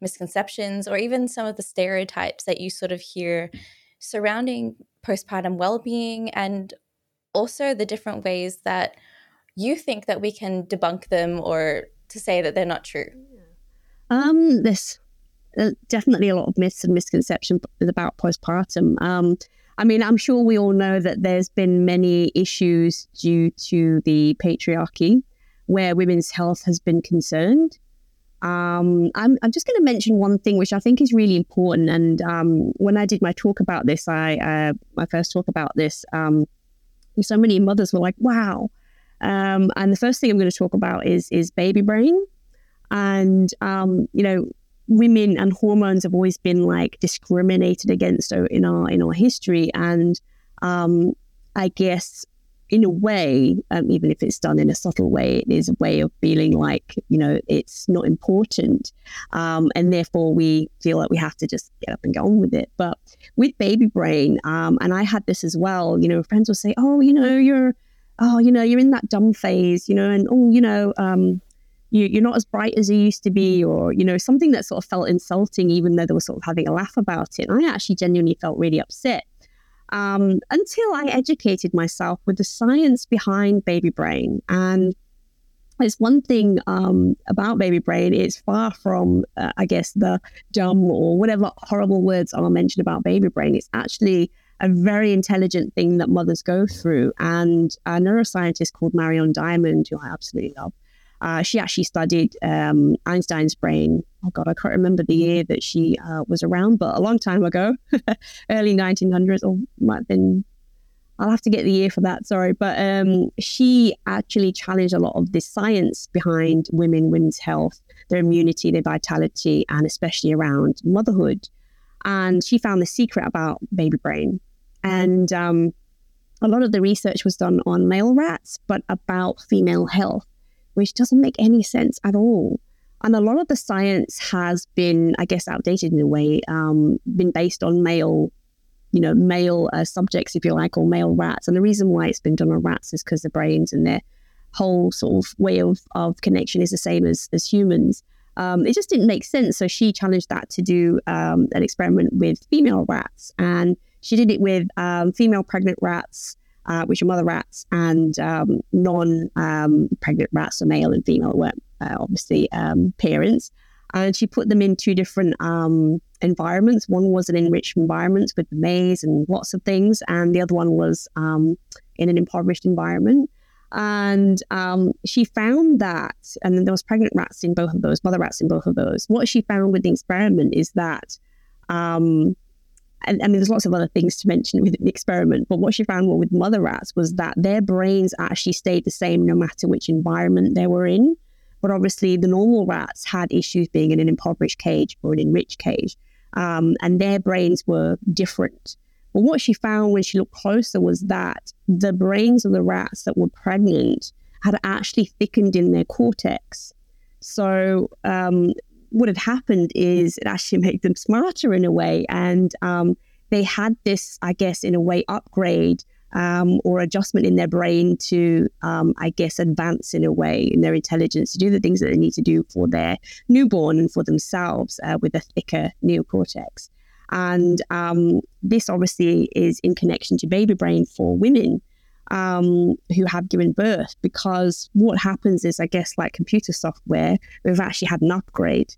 misconceptions or even some of the stereotypes that you sort of hear surrounding postpartum well-being and also the different ways that you think that we can debunk them or to say that they're not true? Um there's uh, definitely a lot of myths and misconceptions about postpartum. Um I mean, I'm sure we all know that there's been many issues due to the patriarchy where women's health has been concerned. Um, I'm, I'm just going to mention one thing which I think is really important. And um, when I did my talk about this, I uh, my first talk about this, um, so many mothers were like, "Wow!" Um, and the first thing I'm going to talk about is is baby brain, and um, you know, women and hormones have always been like discriminated against in our in our history, and um, I guess in a way, um, even if it's done in a subtle way, it is a way of feeling like, you know, it's not important. Um, and therefore, we feel like we have to just get up and go on with it. But with baby brain, um, and I had this as well, you know, friends will say, oh, you know, you're, oh, you know, you're in that dumb phase, you know, and oh, you know, um, you, you're not as bright as you used to be, or, you know, something that sort of felt insulting, even though they were sort of having a laugh about it. And I actually genuinely felt really upset um, until I educated myself with the science behind baby brain. And there's one thing um, about baby brain, it's far from, uh, I guess, the dumb or whatever horrible words are mentioned about baby brain. It's actually a very intelligent thing that mothers go through. And a neuroscientist called Marian Diamond, who I absolutely love, uh, she actually studied um, Einstein's brain. Oh God, I can't remember the year that she uh, was around, but a long time ago, *laughs* early 1900s, or might have been. I'll have to get the year for that. Sorry, but um, she actually challenged a lot of the science behind women, women's health, their immunity, their vitality, and especially around motherhood. And she found the secret about baby brain, and um, a lot of the research was done on male rats, but about female health which doesn't make any sense at all. And a lot of the science has been, I guess, outdated in a way, um, been based on male, you know, male uh, subjects, if you like, or male rats. And the reason why it's been done on rats is because the brains and their whole sort of way of, of connection is the same as, as humans. Um, it just didn't make sense. So she challenged that to do um, an experiment with female rats. And she did it with um, female pregnant rats uh, which are mother rats, and um, non um, pregnant rats, so male and female, were uh, obviously um, parents. and she put them in two different um, environments. One was an enriched environment with the maze and lots of things, and the other one was um, in an impoverished environment. And um, she found that, and then there was pregnant rats in both of those, mother rats in both of those. What she found with the experiment is that, um, and, and there's lots of other things to mention with the experiment, but what she found with mother rats was that their brains actually stayed the same no matter which environment they were in. But obviously, the normal rats had issues being in an impoverished cage or an enriched cage, um, and their brains were different. But what she found when she looked closer was that the brains of the rats that were pregnant had actually thickened in their cortex. So, um, what had happened is it actually *laughs* made them smarter in a way. And um, they had this, I guess, in a way, upgrade um, or adjustment in their brain to, um, I guess, advance in a way in their intelligence to do the things that they need to do for their newborn and for themselves uh, with a thicker neocortex. And um, this obviously is in connection to baby brain for women um, who have given birth, because what happens is, I guess, like computer software, we've actually had an upgrade.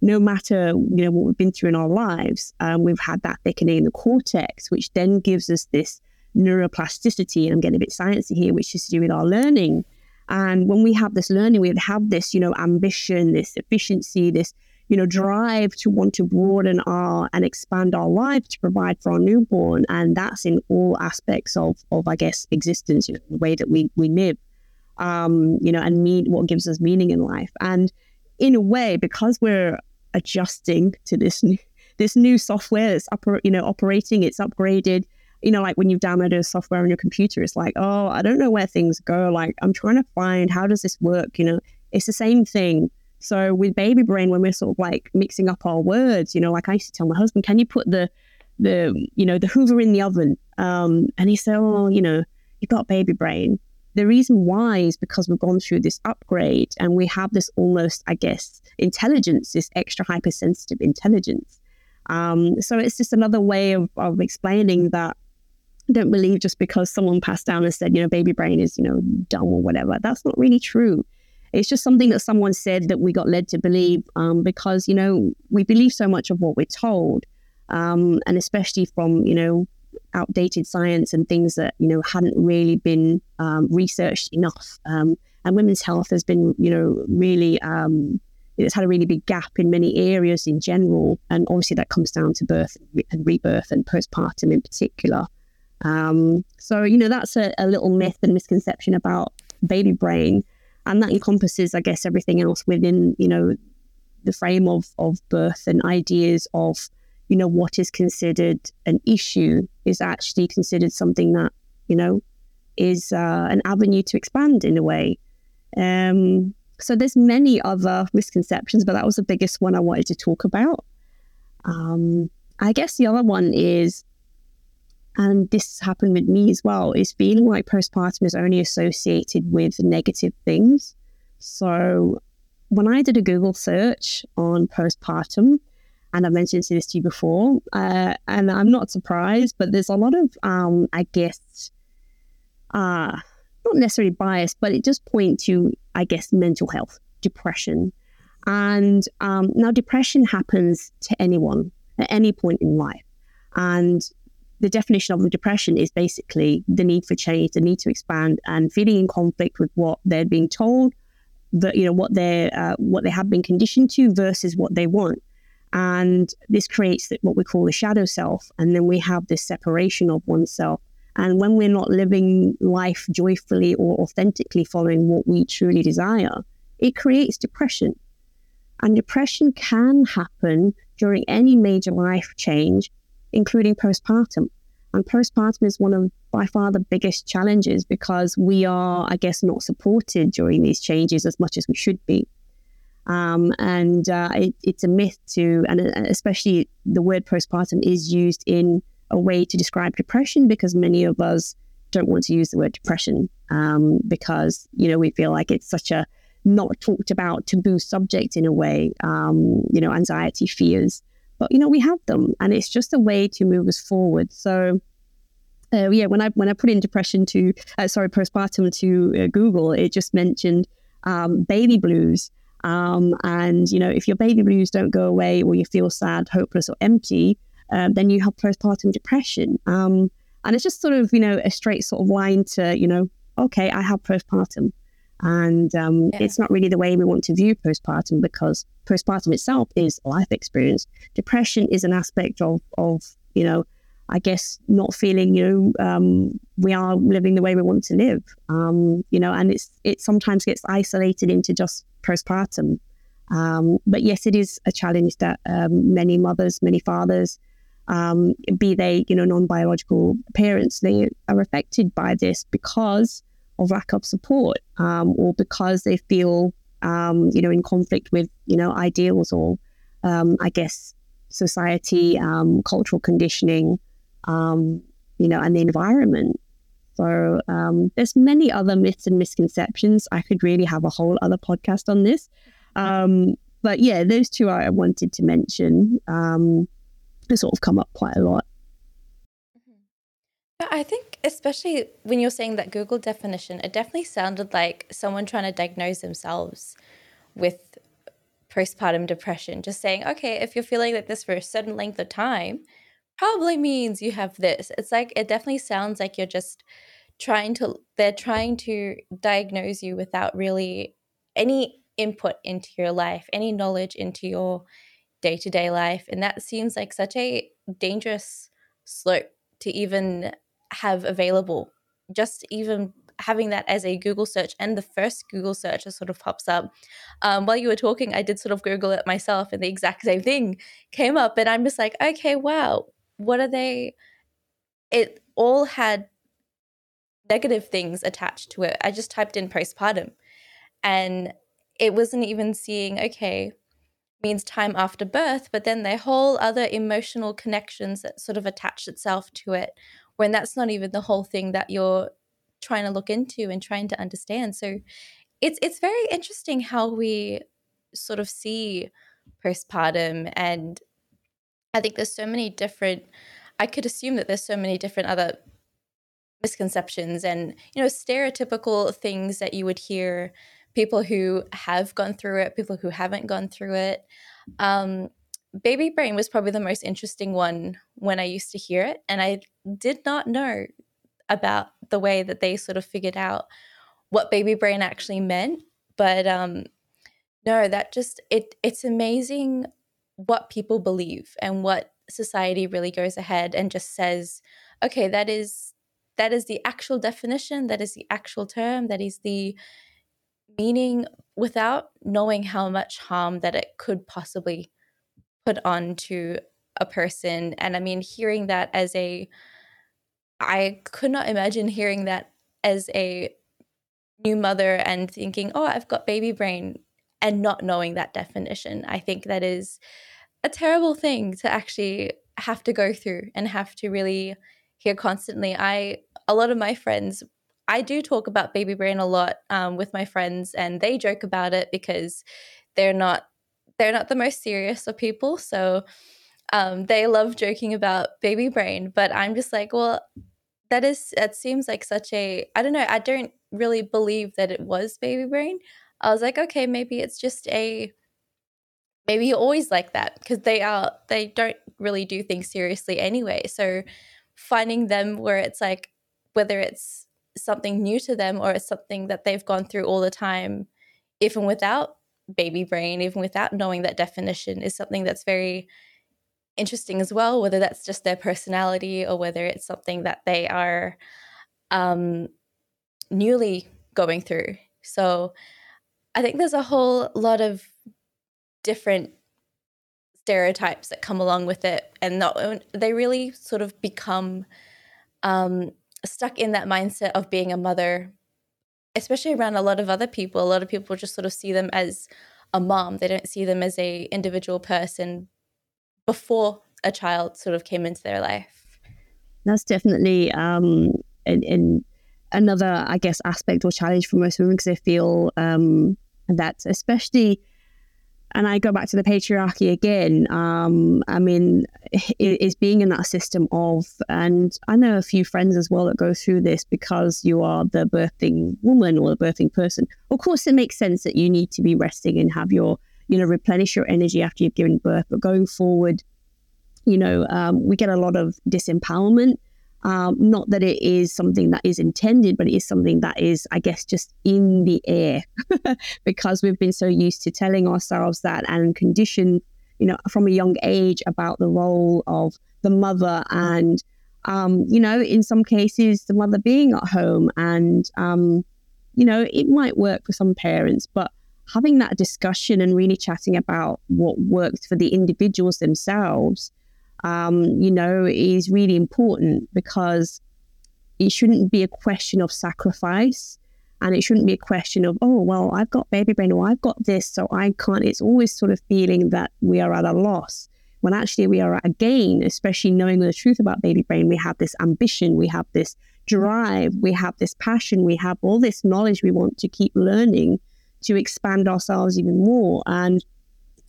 No matter you know what we've been through in our lives, um, we've had that thickening in the cortex, which then gives us this neuroplasticity. And I'm getting a bit sciencey here, which is to do with our learning. And when we have this learning, we have this, you know, ambition, this efficiency, this you know, drive to want to broaden our and expand our life to provide for our newborn. And that's in all aspects of, of I guess, existence, you know, the way that we, we live, um, you know, and mean what gives us meaning in life. And in a way, because we're adjusting to this new, this new software that's oper- you know, operating, it's upgraded, you know, like when you've downloaded a software on your computer, it's like, oh, I don't know where things go. Like, I'm trying to find how does this work? You know, it's the same thing so with baby brain, when we're sort of like mixing up our words, you know, like I used to tell my husband, can you put the the you know the Hoover in the oven? Um, and he said, oh, you know, you've got baby brain. The reason why is because we've gone through this upgrade and we have this almost, I guess, intelligence, this extra hypersensitive intelligence. Um, so it's just another way of, of explaining that I don't believe just because someone passed down and said, you know, baby brain is, you know, dumb or whatever. That's not really true. It's just something that someone said that we got led to believe um, because, you know, we believe so much of what we're told. Um, and especially from, you know, outdated science and things that, you know, hadn't really been um, researched enough. Um, and women's health has been, you know, really, um, it's had a really big gap in many areas in general. And obviously that comes down to birth and rebirth and postpartum in particular. Um, so, you know, that's a, a, little myth and misconception about baby brain and that encompasses, I guess, everything else within you know the frame of of birth and ideas of you know what is considered an issue is actually considered something that you know is uh, an avenue to expand in a way. Um, so there's many other misconceptions, but that was the biggest one I wanted to talk about. Um, I guess the other one is and this happened with me as well, is feeling like postpartum is only associated with negative things. So when I did a Google search on postpartum, and I've mentioned this to you before, uh, and I'm not surprised, but there's a lot of, um, I guess, uh, not necessarily bias, but it just point to, I guess, mental health, depression. And um, now depression happens to anyone at any point in life. And the definition of depression is basically the need for change, the need to expand, and feeling in conflict with what they're being told, that you know what they uh, what they have been conditioned to versus what they want, and this creates what we call the shadow self, and then we have this separation of oneself. And when we're not living life joyfully or authentically following what we truly desire, it creates depression. And depression can happen during any major life change including postpartum. And postpartum is one of by far the biggest challenges because we are, I guess, not supported during these changes as much as we should be. Um, and uh, it, it's a myth to, and uh, especially the word postpartum is used in a way to describe depression because many of us don't want to use the word depression um, because, you know, we feel like it's such a not talked about taboo subject in a way, um, you know, anxiety, fears. But you know, we have them, and it's just a way to move us forward. So. Uh, yeah, when I when I put in depression to uh, sorry postpartum to uh, Google, it just mentioned um, baby blues, Um, and, you know, if your baby blues don't go away or you feel sad, hopeless, or empty, uh, then you have postpartum depression. Um, and it's just sort of, you know, a straight sort of line to, you know, okay, I have postpartum. And um, yeah. it's not really the way we want to view postpartum because postpartum itself is life experience. Depression is an aspect of, of you know, I guess not feeling, you know, um, we are living the way we want to live, um, you know, and it's it sometimes gets isolated into just postpartum. Um, but yes, it is a challenge that um, many mothers, many fathers, um, be they, you know, non-biological parents, they are affected by this because of lack of support um, or because they feel, you know, in conflict with, you know, ideals or, I guess, society, cultural conditioning, um, you know, and the environment. So um, there's many other myths and misconceptions. I could really have a whole other podcast on this. Um, but yeah, those two I wanted to mention. Um, they sort of come up quite a lot. Mm-hmm. I think, especially when you're saying that Google definition, it definitely sounded like someone trying to diagnose themselves with postpartum depression. Just saying, okay, if you're feeling like this for a certain length of time, probably means you have this. It's like it definitely sounds like you're just trying to they're trying to diagnose you without really any input into your life, any knowledge into your day-to-day life, and that seems like such a dangerous slope to even have available. Just even having that as a Google search and the first Google search that sort of pops up. Um, while you were talking, I did sort of Google it myself and the exact *laughs* same thing came up. And I'm just like, okay, wow, what are they? It all had negative things attached to it. I just typed in postpartum and it wasn't even seeing, okay, means time after birth, but then the whole other emotional connections that sort of attach itself to it when that's not even the whole thing that you're trying to look into and trying to understand. So it's it's very interesting how we sort of see postpartum and I think there's so many different, I could assume that there's so many different other misconceptions and, you know, stereotypical things that you would hear people who have gone through it, people who haven't gone through it. Um, baby brain was probably the most interesting one when I used to hear it. And I did not know about the way that they sort of figured out what baby brain actually meant. But um, no, that just, it it's amazing what people believe and what society really goes ahead and just says okay that is that is the actual definition that is the actual term that is the meaning without knowing how much harm that it could possibly put on to a person and i mean hearing that as a i could not imagine hearing that as a new mother and thinking oh i've got baby brain and not knowing that definition. I think that is a terrible thing to actually have to go through and have to really hear constantly. I a lot of my friends, I do talk about baby brain a lot um, with my friends, and they joke about it because they're not they're not the most serious of people. So um, they love joking about baby brain, but I'm just like, well, that is that seems like such a I don't know. I don't really believe that it was baby brain. I was like, okay, maybe it's just a maybe you're always like that because they are they don't really do things seriously anyway. So finding them where it's like whether it's something new to them or it's something that they've gone through all the time, even without baby brain, even without knowing that definition, is something that's very interesting as well, whether that's just their personality or whether it's something that they are um, newly going through. So I think there's a whole lot of different stereotypes that come along with it, and not they really sort of become um, stuck in that mindset of being a mother, especially around a lot of other people. A lot of people just sort of see them as a mom; they don't see them as a individual person before a child sort of came into their life. That's definitely um, in, in another, I guess, aspect or challenge for most women because they feel um, that, especially and I go back to the patriarchy again. Um, I mean, it is being in that system of, and I know a few friends as well that go through this because you are the birthing woman or the birthing person. Of course, it makes sense that you need to be resting and have your, you know, replenish your energy after you've given birth. But going forward, you know, um, we get a lot of disempowerment um, not that it is something that is intended, but it is something that is, I guess, just in the air *laughs* because we've been so used to telling ourselves that and conditioned, you know, from a young age about the role of the mother and, um, you know, in some cases, the mother being at home. And, um, you know, it might work for some parents, but having that discussion and really chatting about what works for the individuals themselves um, you know, is really important because it shouldn't be a question of sacrifice and it shouldn't be a question of, oh, well, I've got baby brain or I've got this, so I can't. It's always sort of feeling that we are at a loss when actually we are at a gain, especially knowing the truth about baby brain. We have this ambition, we have this drive, we have this passion, we have all this knowledge we want to keep learning to expand ourselves even more. And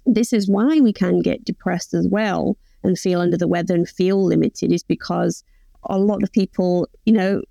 this is why we can get depressed as well and feel under the weather and feel limited is because a lot of people, you know,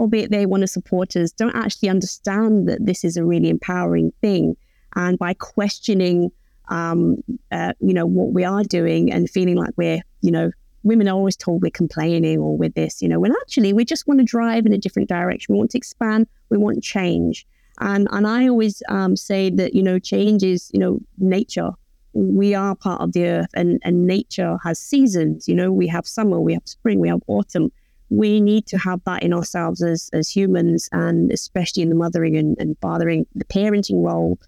albeit they want to support us, don't actually understand that this is a really empowering thing. And by questioning, um, uh, you know, what we are doing and feeling like we're, you know, women are always told we're complaining or with this, you know, when actually we just want to drive in a different direction. We want to expand. We want change. And and I always um, say that you know change is you know nature we are part of the earth and, and nature has seasons. You know, we have summer, we have spring, we have autumn. We need to have that in ourselves as, as humans, and especially in the mothering and, and fathering, the parenting role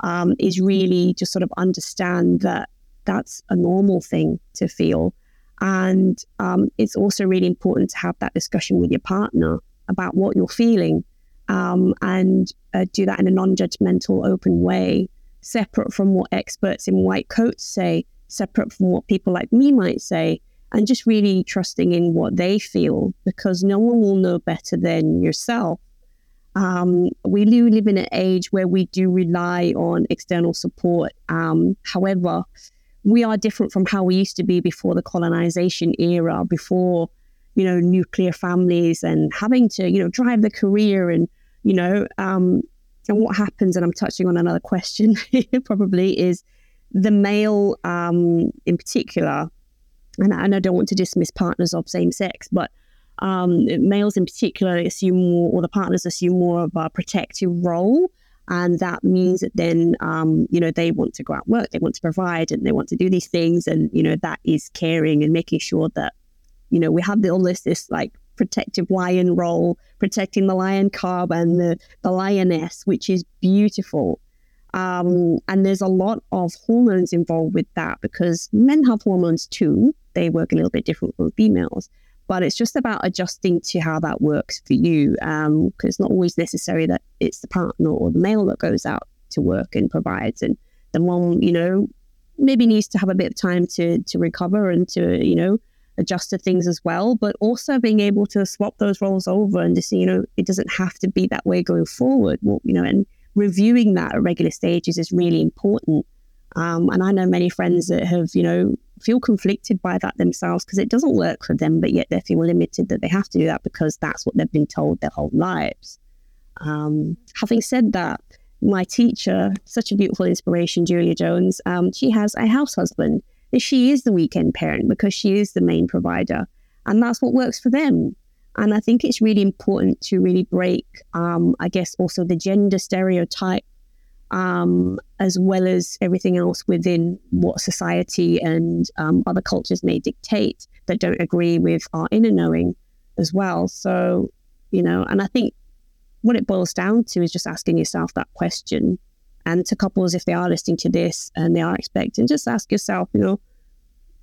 um, is really to sort of understand that that's a normal thing to feel. And um, it's also really important to have that discussion with your partner about what you're feeling um, and uh, do that in a non judgmental, open way separate from what experts in white coats say, separate from what people like me might say, and just really trusting in what they feel because no one will know better than yourself. Um, we do live in an age where we do rely on external support. Um, however, we are different from how we used to be before the colonization era, before you know nuclear families and having to you know drive the career and you know um, and what happens, and I'm touching on another question *laughs* probably, is the male um, in particular, and, and I don't want to dismiss partners of same sex, but um, males in particular assume more, or the partners assume more of a protective role. And that means that then, um, you know, they want to go out work, they want to provide, and they want to do these things. And, you know, that is caring and making sure that, you know, we have all this, this like protective lion role, protecting the lion cub and the, the lioness, which is beautiful. Um, and there's a lot of hormones involved with that because men have hormones too. They work a little bit different from females, but it's just about adjusting to how that works for you. Because um, it's not always necessary that it's the partner or the male that goes out to work and provides. And the mom, you know, maybe needs to have a bit of time to to recover and to, you know, adjust to things as well, but also being able to swap those roles over and see, you know, it doesn't have to be that way going forward. Well, you know, and reviewing that at regular stages is really important. Um, and I know many friends that have, you know, feel conflicted by that themselves because it doesn't work for them, but yet they feel limited that they have to do that because that's what they've been told their whole lives. Um, having said that, my teacher, such a beautiful inspiration, Julia Jones, um, she has a house husband she is the weekend parent because she is the main provider. And that's what works for them. And I think it's really important to really break, um, I guess, also the gender stereotype, um, as well as everything else within what society and um, other cultures may dictate that don't agree with our inner knowing as well. So, you know, and I think what it boils down to is just asking yourself that question and to couples, if they are listening to this and they are expecting, just ask yourself, you know,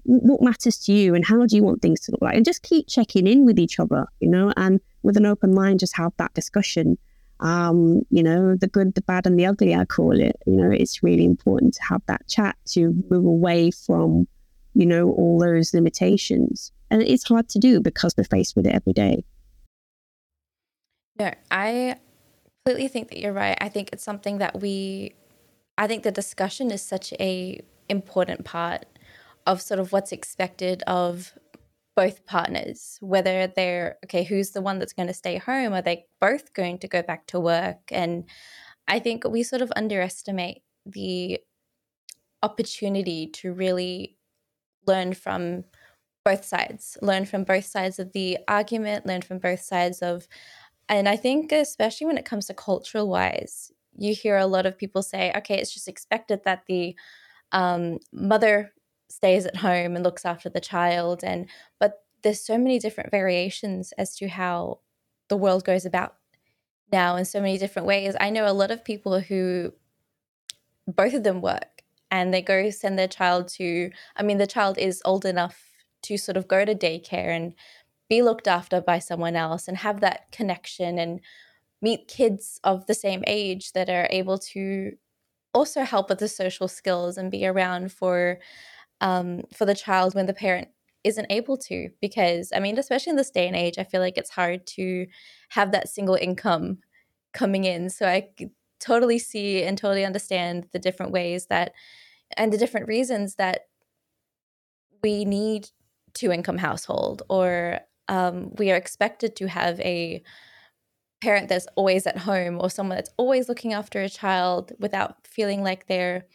what matters to you and how do you want things to look like? And just keep checking in with each other, you know, and with an open mind, just have that discussion. Um, you know, the good, the bad, and the ugly, I call it. You know, it's really important to have that chat to move away from, you know, all those limitations. And it's hard to do because we're faced with it every day. No, I completely think that you're right. I think it's something that we I think the discussion is such a important part of sort of what's expected of both partners, whether they're okay, who's the one that's going to stay home? Are they both going to go back to work? And I think we sort of underestimate the opportunity to really learn from both sides, learn from both sides of the argument, learn from both sides of, and I think especially when it comes to cultural wise, you hear a lot of people say, okay, it's just expected that the um, mother stays at home and looks after the child and but there's so many different variations as to how the world goes about now in so many different ways. I know a lot of people who both of them work and they go send their child to i mean the child is old enough to sort of go to daycare and be looked after by someone else and have that connection and meet kids of the same age that are able to also help with the social skills and be around for um, for the child when the parent isn't able to. Because i mean especially in this day and age i feel like it's hard to have that single income coming in. So i totally see and totally understand the different ways that and the different reasons that we need two income household or um, we are expected to have a parent that's always at home or someone that's always looking after a child without feeling like they're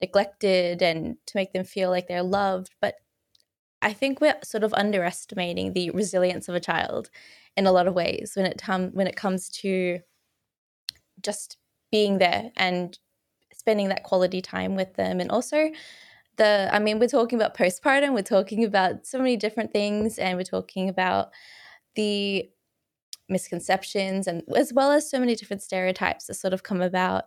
neglected and to make them feel like they're loved. But I think we're sort of underestimating the resilience of a child in a lot of ways when it com- when it comes to just being there and spending that quality time with them and also the I mean we're talking about postpartum we're talking about so many different things and we're talking about the misconceptions and as well as so many different stereotypes that sort of come about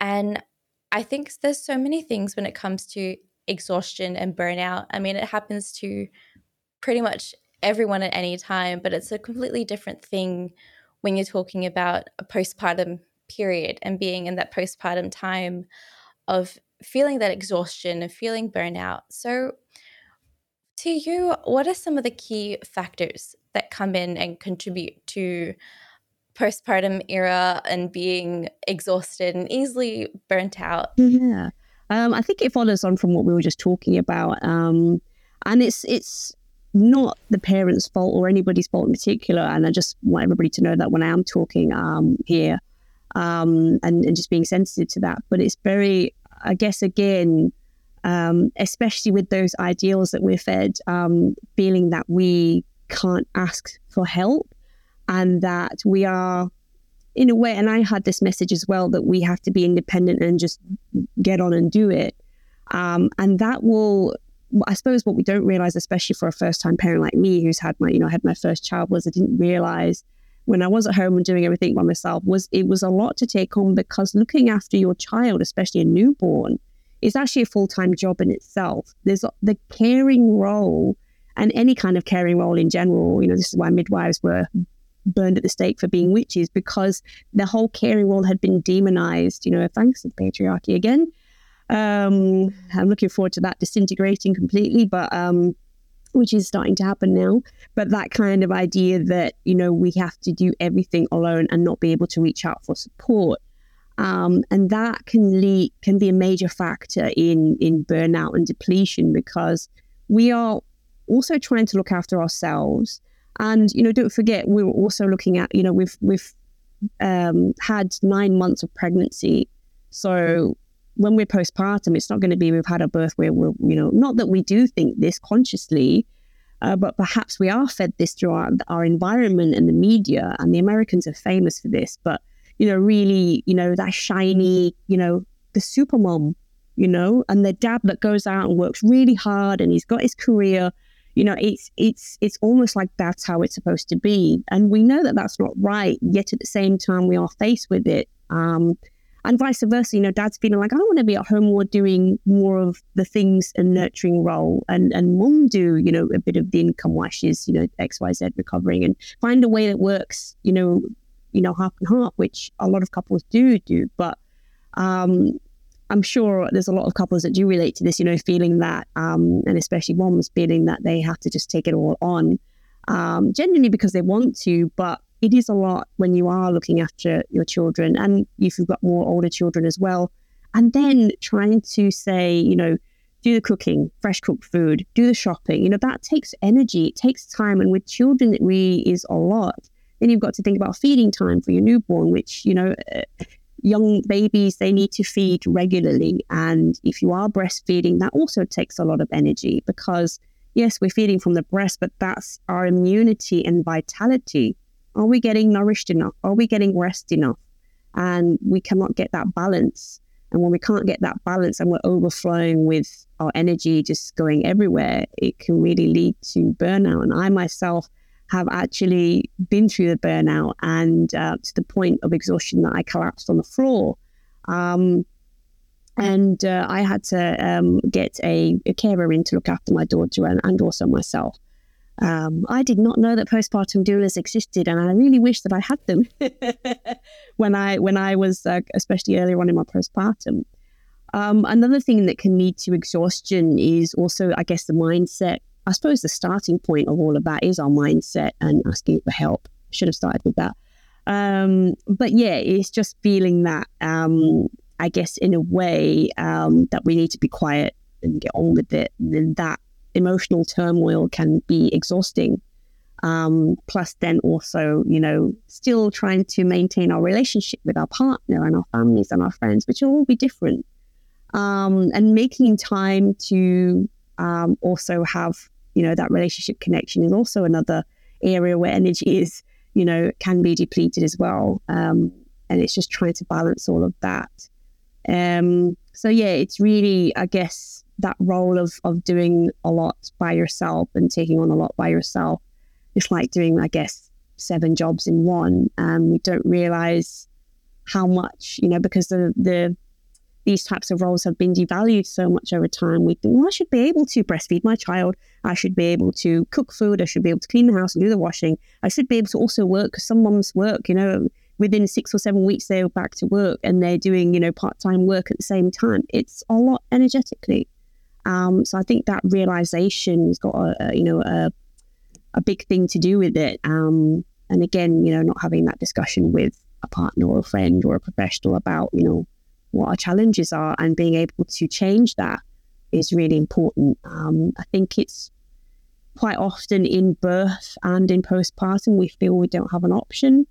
and I think there's so many things when it comes to exhaustion and burnout. I mean, it happens to pretty much everyone at any time, but it's a completely different thing when you're talking about a postpartum period and being in that postpartum time of feeling that exhaustion and feeling burnout. So, to you, what are some of the key factors that come in and contribute to postpartum era and being exhausted and easily burnt out. Yeah. Um, I think it follows on from what we were just talking about. Um, and it's it's not the parents' fault or anybody's fault in particular. And I just want everybody to know that when I am talking um, here um, and, and just being sensitive to that. But it's very, I guess, again, um, especially with those ideals that we're fed, um, feeling that we can't ask for help and that we are in a way and i had this message as well that we have to be independent and just get on and do it. Um, and that will i suppose what we don't realize especially for a first time parent like me who's had my you know had my first child was i didn't realize when i was at home and doing everything by myself was it was a lot to take on because looking after your child especially a newborn is actually a full-time job in itself there's the caring role and any kind of caring role in general you know this is why midwives were burned at the stake for being witches because the whole caring role had been demonized, you know, thanks to the patriarchy again. Um, I'm looking forward to that disintegrating completely, but um, which is starting to happen now. But that kind of idea that, you know, we have to do everything alone and not be able to reach out for support. Um, and that can lead can be a major factor in in burnout and depletion because we are also trying to look after ourselves and you know, don't forget, we were also looking at you know we've we've um, had nine months of pregnancy, so when we're postpartum, it's not going to be we've had a birth where we're you know not that we do think this consciously. Uh, but perhaps we are fed this through our, our environment and the media, and the Americans are famous for this. But you know, really, you know, that shiny, you know, the super mom, you know, and the dad that goes out and works really hard and he's got his career you know it's it's it's almost like that's how it's supposed to be and we know that that's not right yet at the same time we are faced with it um, and vice versa you know dad's feeling like i want to be at home more doing more of the things and nurturing role and and mum do you know a bit of the income while she's you know xyz recovering and find a way that works you know you know half and half which a lot of couples do do but um I'm sure there's a lot of couples that do relate to this, you know, feeling that, um, and especially moms feeling that they have to just take it all on, um, genuinely because they want to. But it is a lot when you are looking after your children, and if you've got more older children as well. And then trying to say, you know, do the cooking, fresh cooked food, do the shopping. You know, that takes energy, it takes time. And with children, it really is a lot. Then you've got to think about feeding time for your newborn, which, you know, uh, young babies, they need to feed regularly. And if you are breastfeeding, that also takes a lot of energy because, yes, we're feeding from the breast, but that's our immunity and vitality. Are we getting nourished enough? Are we getting rest enough? And we cannot get that balance and when we can't get that balance and we're overflowing with our energy just going everywhere, it can really lead to burnout. And I myself have actually been through the burnout and uh, to the point of exhaustion that I collapsed on the floor. Um, and uh, I had to um, get a, a, carer in to look after my daughter and, and also myself. Um, I did not know that postpartum doulas existed, and I really wish that I had them *laughs* when I when I was uh, especially earlier on in my postpartum. Um, another thing that can lead to exhaustion is also, I guess, the mindset. I suppose the starting point of all of that is our mindset and asking for help. Should have started with that. Um, but yeah, it's just feeling that, um, I guess, in a way um, that we need to be quiet and get on with it. And that emotional turmoil can be exhausting. Um, plus, then also, you know, still trying to maintain our relationship with our partner and our families and our friends, which will all be different. Um, and making time to um, also have, you know, that relationship connection is also another area where energy is, you know, can be depleted as well. Um, and it's just trying to balance all of that. Um, so yeah, it's really, I guess, that role of of doing a lot by yourself and taking on a lot by yourself. It's like doing, I guess, seven jobs in one. Um, and we don't realize how much, you know, because the the these types of roles have been devalued so much over time. We think, well, I should be able to breastfeed my child. I should be able to cook food. I should be able to clean the house and do the washing. I should be able to also work some moms work, you know, within six or seven weeks, they're back to work and they're doing, you know, part time work at the same time. It's a lot energetically. Um, so I think that realization has got a, a you know a, a big thing to do with it. Um, and again, you know, not having that discussion with a partner or a friend or a professional about you know what our challenges are and being able to change that is really important. Um, I think it's quite often in birth and in postpartum we feel we don't have an option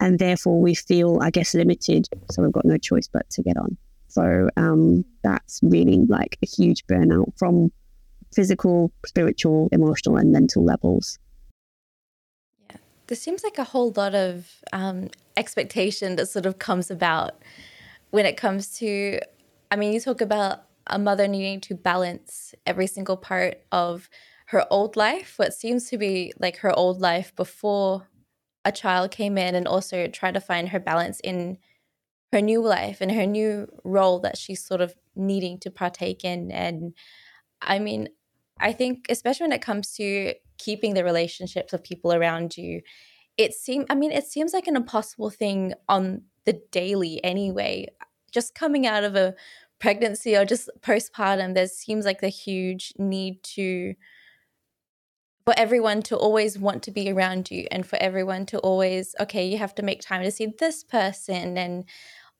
and therefore we feel i guess limited so we've got no choice but to get on so um, that's really like a huge burnout from physical, spiritual, emotional, and mental levels. Yeah, there seems like a whole lot of um, expectation that sort of comes about when it comes to. I mean, you talk about a mother needing to balance every single part of her old life, what seems to be like her old life before a child came in, and also try to find her balance in her new life and her new role that she's sort of needing to partake in. And I mean, I think, especially when it comes to keeping the relationships of people around you, it seems, I mean, it seems like an impossible thing on the daily anyway. Just coming out of a pregnancy or just postpartum, there seems like the huge need to for everyone to always want to be around you and for everyone to always okay you have to make time to see this person and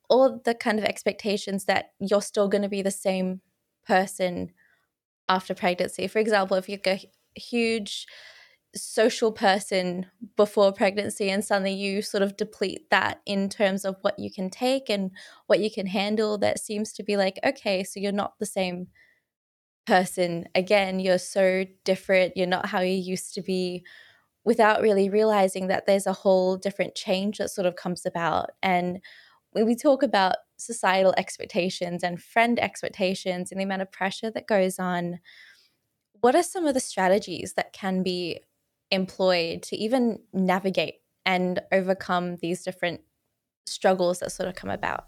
all the kind of expectations that you're still going to be the same person after pregnancy. For example, if you're a huge social person before pregnancy and suddenly you sort of deplete that in terms of what you can take and what you can handle, that seems to be like, okay, so you're not the same person again. You're so different. You're not how you used to be without really realizing that there's a whole different change that sort of comes about. And when we talk about societal expectations and friend expectations and the amount of pressure that goes on, what are some of the strategies that can be employed to even navigate and overcome these different struggles that sort of come about?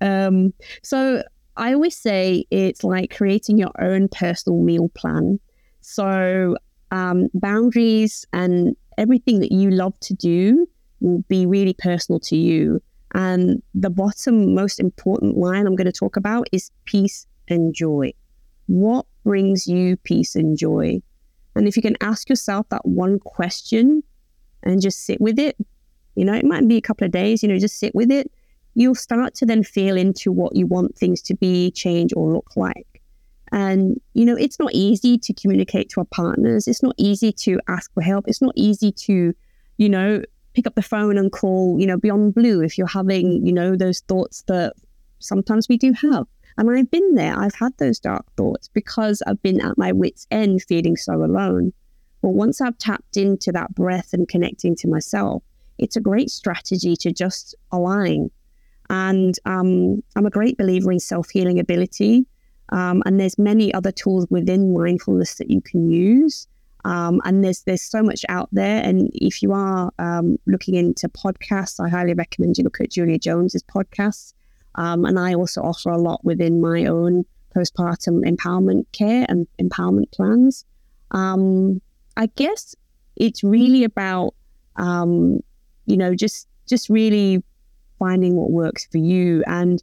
Um, so I always say it's like creating your own personal meal plan. So um, boundaries and everything that you love to do will be really personal to you. And the bottom most important line I'm going to talk about is peace and joy. What brings you peace and joy? And if you can ask yourself that one question and just sit with it, you know, it might be a couple of days, you know, just sit with it, you'll start to then feel into what you want things to be, change, or look like. And, you know, it's not easy to communicate to our partners. It's not easy to ask for help. It's not easy to, you know, pick up the phone and call, you know, beyond blue if you're having, you know, those thoughts that sometimes we do have. And I've been there. I've had those dark thoughts because I've been at my wits' end feeling so alone. But once I've tapped into that breath and connecting to myself, it's a great strategy to just align. And um, I'm a great believer in self healing ability. Um, and there's many other tools within mindfulness that you can use. Um, and there's there's so much out there. And if you are um, looking into podcasts, I highly recommend you look at Julia Jones's podcasts. Um, and I also offer a lot within my own postpartum empowerment care and empowerment plans. Um, I guess it's really about um, you know just just really finding what works for you and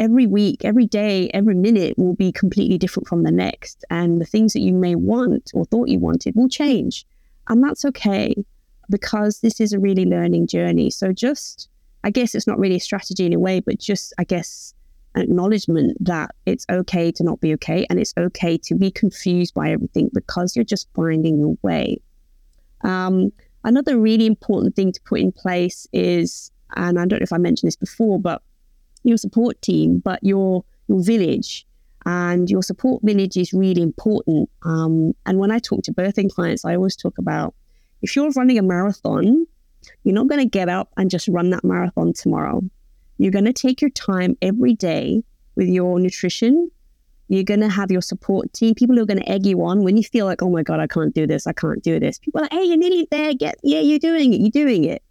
every week, every day, every minute will be completely different from the next. And the things that you may want or thought you wanted will change. And that's okay because this is a really learning journey. So just, I guess it's not really a strategy in a way, but just, I guess, acknowledgement that it's okay to not be okay and it's okay to be confused by everything because you're just finding your way. Um, another really important thing to put in place is, and I don't know if I mentioned this before, but your support team, but your your village and your support village is really important. Um, and when I talk to birthing clients, I always talk about if you're running a marathon, you're not going to get up and just run that marathon tomorrow. You're going to take your time every day with your nutrition. You're going to have your support team, people who are going to egg you on when you feel like, oh my God, I can't do this. I can't do this. People are like, hey, you're nearly there. Get, yeah, you're doing it. You're doing it.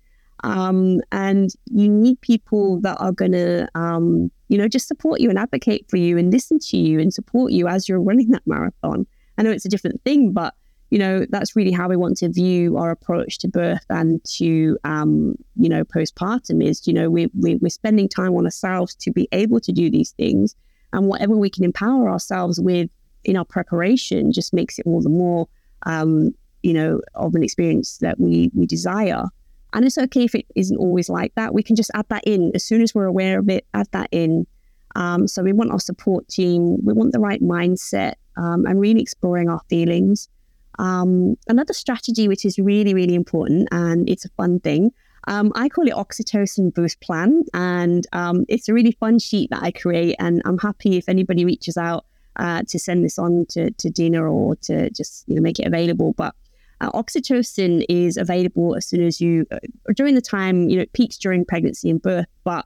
Um, and you need people that are going to, um, you know, just support you and advocate for you and listen to you and support you as you're running that marathon. I know it's a different thing, but you know that's really how we want to view our approach to birth and to um, you know postpartum is you know we, we, we're spending time on ourselves to be able to do these things and whatever we can empower ourselves with in our preparation just makes it all the more um, you know of an experience that we we desire and it's okay if it isn't always like that. We can just add that in as soon as we're aware of it, add that in. Um, so we want our support team, we want the right mindset um, and really exploring our feelings. Um, another strategy, which is really, really important and it's a fun thing, um, I call it Oxytocin Boost Plan. And um, it's a really fun sheet that I create. And I'm happy if anybody reaches out uh, to send this on to, to Dina or to just you know, make it available. But uh, oxytocin is available as soon as you, uh, during the time, you know, it peaks during pregnancy and birth, but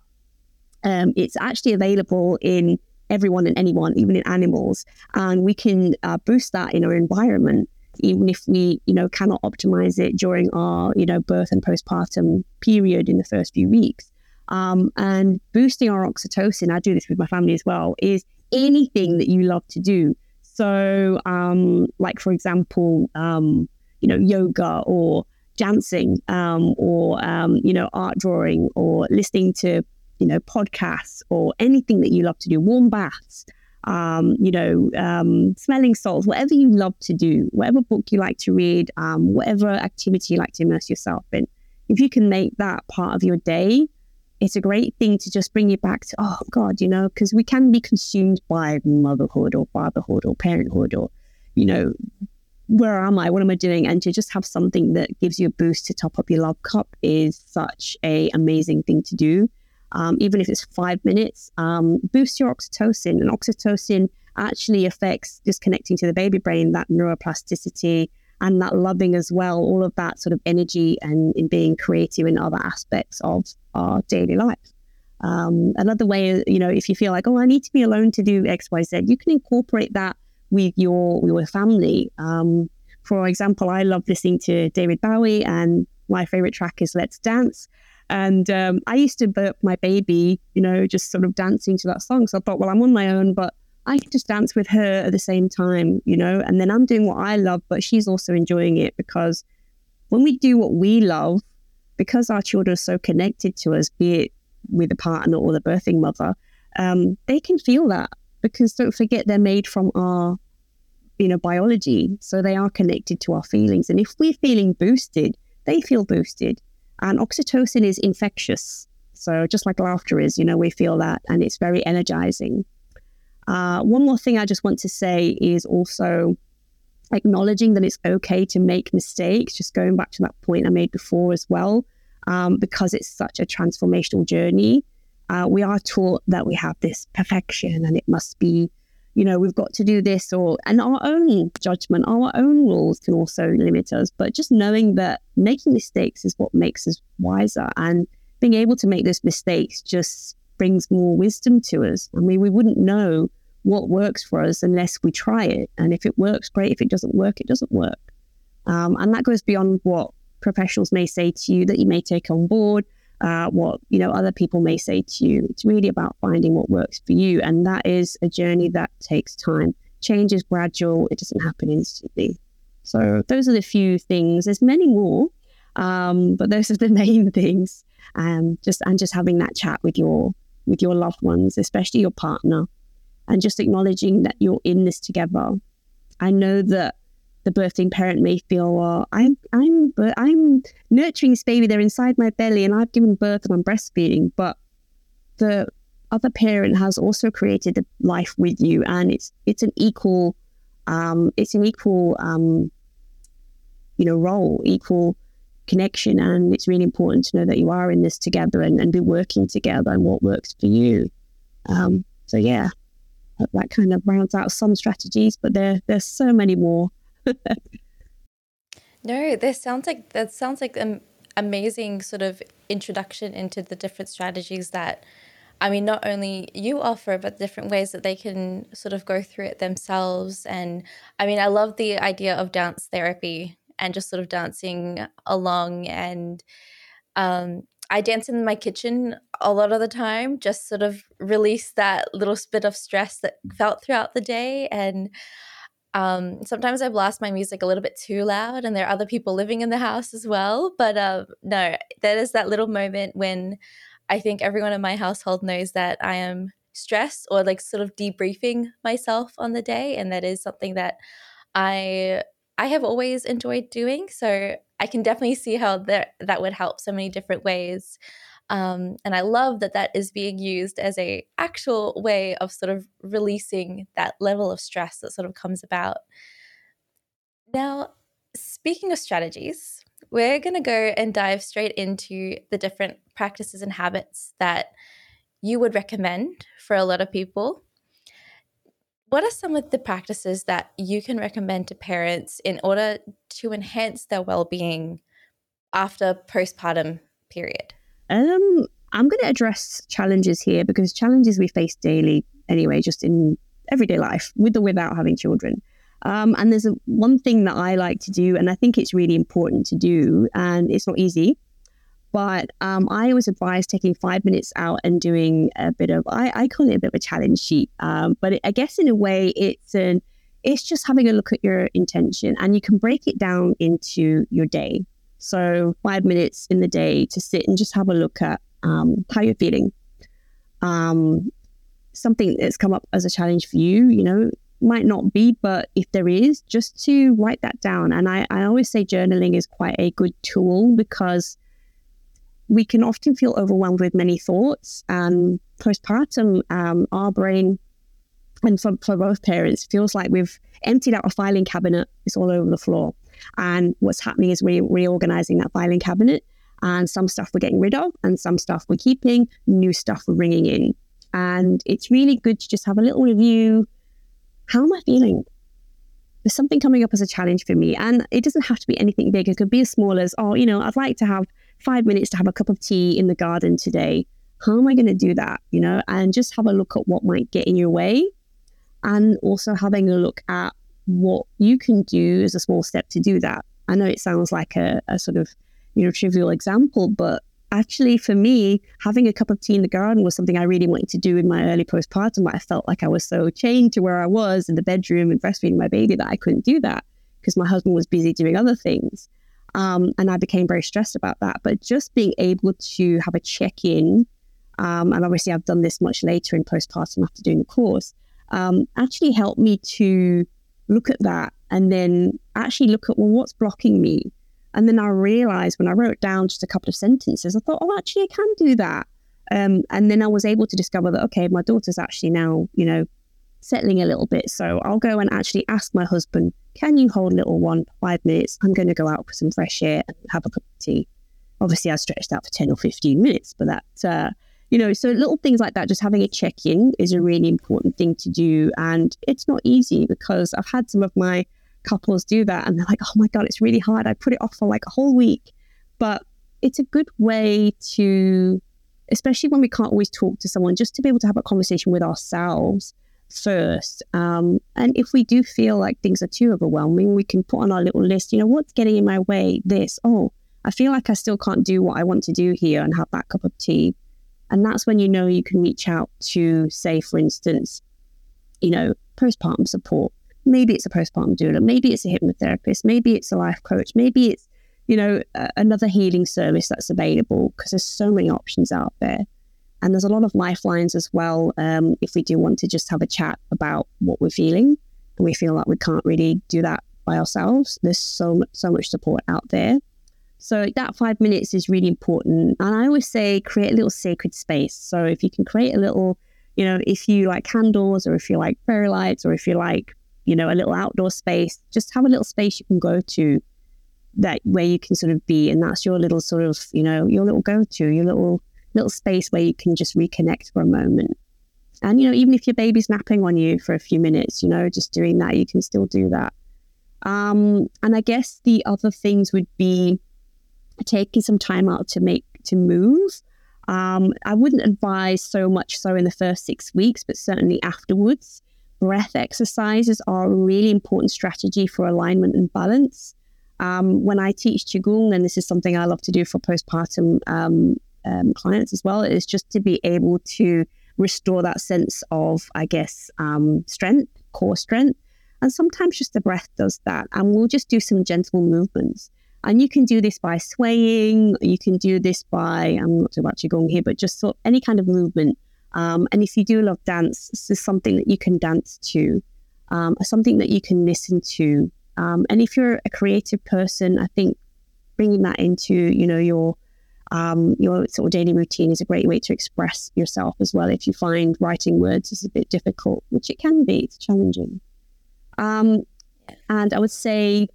um, it's actually available in everyone and anyone, even in animals. And we can uh, boost that in our environment, even if we, you know, cannot optimize it during our, you know, birth and postpartum period in the first few weeks. Um, and boosting our oxytocin, I do this with my family as well, is anything that you love to do. So, um, like for example, um, you know, yoga or dancing um, or, um, you know, art drawing or listening to, you know, podcasts or anything that you love to do, warm baths, um, you know, um, smelling salts, whatever you love to do, whatever book you like to read, um, whatever activity you like to immerse yourself in. If you can make that part of your day, it's a great thing to just bring you back to, oh God, you know, because we can be consumed by motherhood or fatherhood or parenthood or, you know, where am I? What am I doing? And to just have something that gives you a boost to top up your love cup is such a amazing thing to do. Um, even if it's five minutes, um, boost your oxytocin. And oxytocin actually affects just connecting to the baby brain, that neuroplasticity and that loving as well, all of that sort of energy and in being creative in other aspects of our daily life. Um, another way, you know, if you feel like, oh, I need to be alone to do X, Y, Z, you can incorporate that with your your family. Um, for example, I love listening to David Bowie, and my favorite track is "Let's Dance." And um, I used to burp my baby, you know, just sort of dancing to that song. So I thought, well, I'm on my own, but I can just dance with her at the same time, you know. And then I'm doing what I love, but she's also enjoying it because when we do what we love, because our children are so connected to us, be it with a partner or the birthing mother, um, they can feel that because don't forget they're made from our you know biology so they are connected to our feelings and if we're feeling boosted they feel boosted and oxytocin is infectious So just like laughter is, you know, we feel that and it's very energizing. Uh, one more thing I just want to say is also acknowledging that it's okay to make mistakes, just going back to that point I made before as well, um, because it's such a transformational journey. Uh, we are taught that we have this perfection and it must be, you know, we've got to do this or, and our own judgment, our own rules can also limit us. But just knowing that making mistakes is what makes us wiser and being able to make those mistakes just brings more wisdom to us. I mean, we wouldn't know what works for us unless we try it. And if it works, great. If it doesn't work, it doesn't work. Um, and that goes beyond what professionals may say to you that you may take on board, uh, what you know other people may say to you. It's really about finding what works for you, and that is a journey that takes time. Change is gradual; it doesn't happen instantly. So those are the few things. There's many more, um, but those are the *laughs* main things. Um, just and just having that chat with your with your loved ones, especially your partner, and just acknowledging that you're in this together. I know that the birthing parent may feel, well, I'm I'm I'm nurturing this baby, they're inside my belly, and I've given birth and I'm breastfeeding, but the other parent has also created a life with you, and it's it's an equal, um, it's an equal, um, you know, role, equal connection, and it's really important to know that you are in this together and, and be working together and what works for you. Um, so yeah, that kind of rounds out some strategies, but there there's so many more. No, this sounds like that sounds like an amazing sort of introduction into the different strategies that I mean, not only you offer, but different ways that they can sort of go through it themselves. And I mean, I love the idea of dance therapy and just sort of dancing along and um, I dance in my kitchen a lot of the time, just sort of release that little bit of stress that felt throughout the day. And um, sometimes I blast my music a little bit too loud, and there are other people living in the house as well. But uh, no, there is that little moment when I think everyone in my household knows that I am stressed or like sort of debriefing myself on the day, and that is something that I I have always enjoyed doing. So I can definitely see how that that would help so many different ways. Um, and I love that that is being used as a actual way of sort of releasing that level of stress that sort of comes about. Now, speaking of strategies, we're going to go and dive straight into the different practices and habits that you would recommend for a lot of people what are some of the practices that you can recommend to parents in order to enhance their well-being after postpartum period? Um, I'm going to address challenges here because challenges we face daily anyway, just in everyday life, with or without having children. Um, and there's a, one thing that I like to do, and I think it's really important to do, and it's not easy, but um, I always advise taking five minutes out and doing a bit of, I, I call it a bit of a challenge sheet. Um, but it, I guess in a way, it's an, it's just having a look at your intention and you can break it down into your day. So five minutes in the day to sit and just have a look at um, how you're feeling. Um, something that's come up as a challenge for you, you know, might not be, but if there is, just to write that down. And I, I always say journaling is quite a good tool because we can often feel overwhelmed with many thoughts. And postpartum, um, our brain, and for, for both parents, feels like we've emptied out a filing cabinet. It's all over the floor. And what's happening is we're reorganizing that filing cabinet. And some stuff we're getting rid of, and some stuff we're keeping, new stuff we're bringing in. And it's really good to just have a little review. How am I feeling? There's something coming up as a challenge for me. And it doesn't have to be anything big. It could be as small as, oh, you know, I'd like to have five minutes to have a cup of tea in the garden today. How am I going to do that? You know, and just have a look at what might get in your way. And also having a look at what you can do as a small step to do that. I know it sounds like a, a sort of, you know, trivial example, but actually for me, having a cup of tea in the garden was something I really wanted to do in my early postpartum. I felt like I was so chained to where I was in the bedroom and breastfeeding my baby that I couldn't do that because my husband was busy doing other things. Um, and I became very stressed about that. But just being able to have a check in, um, and obviously I've done this much later in postpartum after doing the course, um, actually helped me to look at that and then actually look at, well, what's blocking me? And then I realized when I wrote down just a couple of sentences, I thought, oh, actually, I can do that. Um, and then I was able to discover that, okay, my daughter's actually now, you know, settling a little bit. So I'll go and actually ask my husband, can you hold little one five minutes? I'm going to go out for some fresh air and have a cup of tea. Obviously, I stretched out for 10 or 15 minutes, but that, uh, you know, so little things like that, just having a check in is a really important thing to do. And it's not easy because I've had some of my couples do that and they're like, oh my God, it's really hard. I put it off for like a whole week. But it's a good way to, especially when we can't always talk to someone, just to be able to have a conversation with ourselves first. Um, and if we do feel like things are too overwhelming, we can put on our little list, you know, what's getting in my way? This, oh, I feel like I still can't do what I want to do here and have that cup of tea. And that's when you know you can reach out to, say, for instance, you know, postpartum support. Maybe it's a postpartum doula, maybe it's a hypnotherapist, maybe it's a life coach, maybe it's, you know, another healing service that's available because there's so many options out there. And there's a lot of lifelines as well um, if we do want to just have a chat about what we're feeling and we feel like we can't really do that by ourselves. There's so so much support out there. So that five minutes is really important. And I always say create a little sacred space. So if you can create a little, you know, if you like candles or if you like fairy lights or if you like, you know, a little outdoor space, just have a little space you can go to that where you can sort of be. And that's your little sort of, you know, your little go to, your little little space where you can just reconnect for a moment. And, you know, even if your baby's napping on you for a few minutes, you know, just doing that, you can still do that. Um, and I guess the other things would be taking some time out to make, to move. Um, I wouldn't advise so much so in the first six weeks, but certainly afterwards. Breath exercises are a really important strategy for alignment and balance. Um, when I teach Qigong, and this is something I love to do for postpartum um, um, clients as well is just to be able to restore that sense of, I guess, um, strength, core strength. And sometimes just the breath does that. And we'll just do some gentle movements. And you can do this by swaying, you can do this by, I'm not talking about Qigong here, but just sort of any kind of movement. Um, and if you do love dance, this is something that you can dance to, um, something that you can listen to. Um, and if you're a creative person, I think bringing that into, you know, your um, your sort of daily routine is a great way to express yourself as well. If you find writing words is a bit difficult, which it can be, it's challenging. Um, and I would say,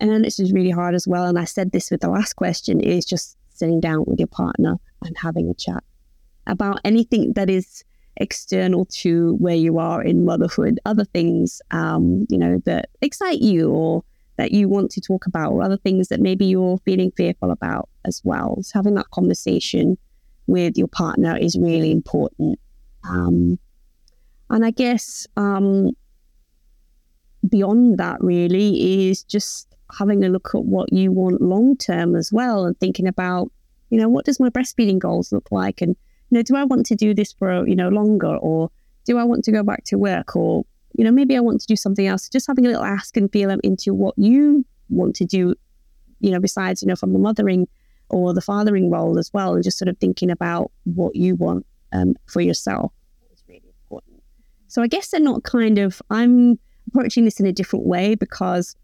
and this is really hard as well. And I said this with the last question: is just sitting down with your partner and having a chat about anything that is external to where you are in motherhood, other things, um, you know, that excite you or that you want to talk about or other things that maybe you're feeling fearful about as well. So having that conversation with your partner is really important. Um, and I guess um, beyond that, really, is just having a look at what you want long term as well and thinking about, you know, what does my breastfeeding goals look like? And, you know, do I want to do this for, you know, longer or do I want to go back to work or you know, maybe I want to do something else. Just having a little ask and feel into what you want to do, you know, besides, you know, from the mothering or the fathering role as well, and just sort of thinking about what you want um, for yourself is really important. So I guess they're not kind of, I'm approaching this in a different way because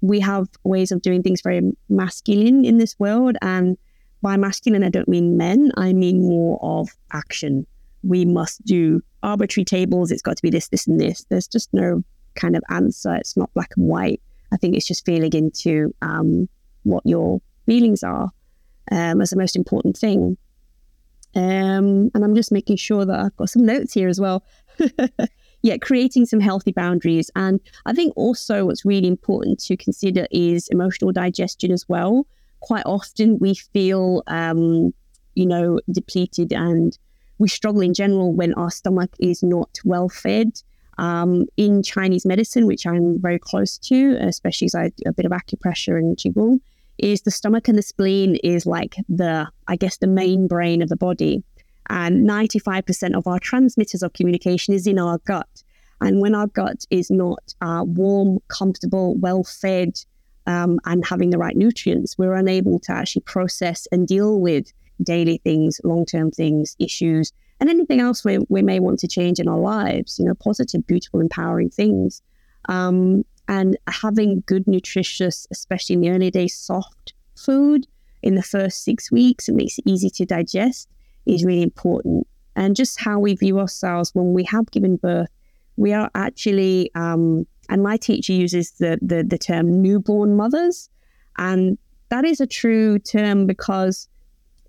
we have ways of doing things very masculine in this world. And by masculine, I don't mean men, I mean more of action we must do arbitrary tables. It's got to be this, this, and this. There's just no kind of answer. It's not black and white. I think it's just feeling into um, what your feelings are um, as the most important thing. Um, and I'm just making sure that I've got some notes here as well. *laughs* yeah, creating some healthy boundaries. And I think also what's really important to consider is emotional digestion as well. Quite often we feel, um, you know, depleted and we struggle in general when our stomach is not well fed. Um, in Chinese medicine, which I'm very close to, especially as I do a bit of acupressure and qigong, is the stomach and the spleen is like the, I guess, the main brain of the body. And 95% of our transmitters of communication is in our gut. And when our gut is not uh, warm, comfortable, well fed, um, and having the right nutrients, we're unable to actually process and deal with daily things, long term things, issues, and anything else we, we may want to change in our lives, you know, positive, beautiful, empowering things. Um, and having good, nutritious, especially in the early days, soft food in the first six weeks, it makes it easy to digest. Is really important. And just how we view ourselves when we have given birth, we are actually, um, and my teacher uses the, the, the term newborn mothers. And that is a true term because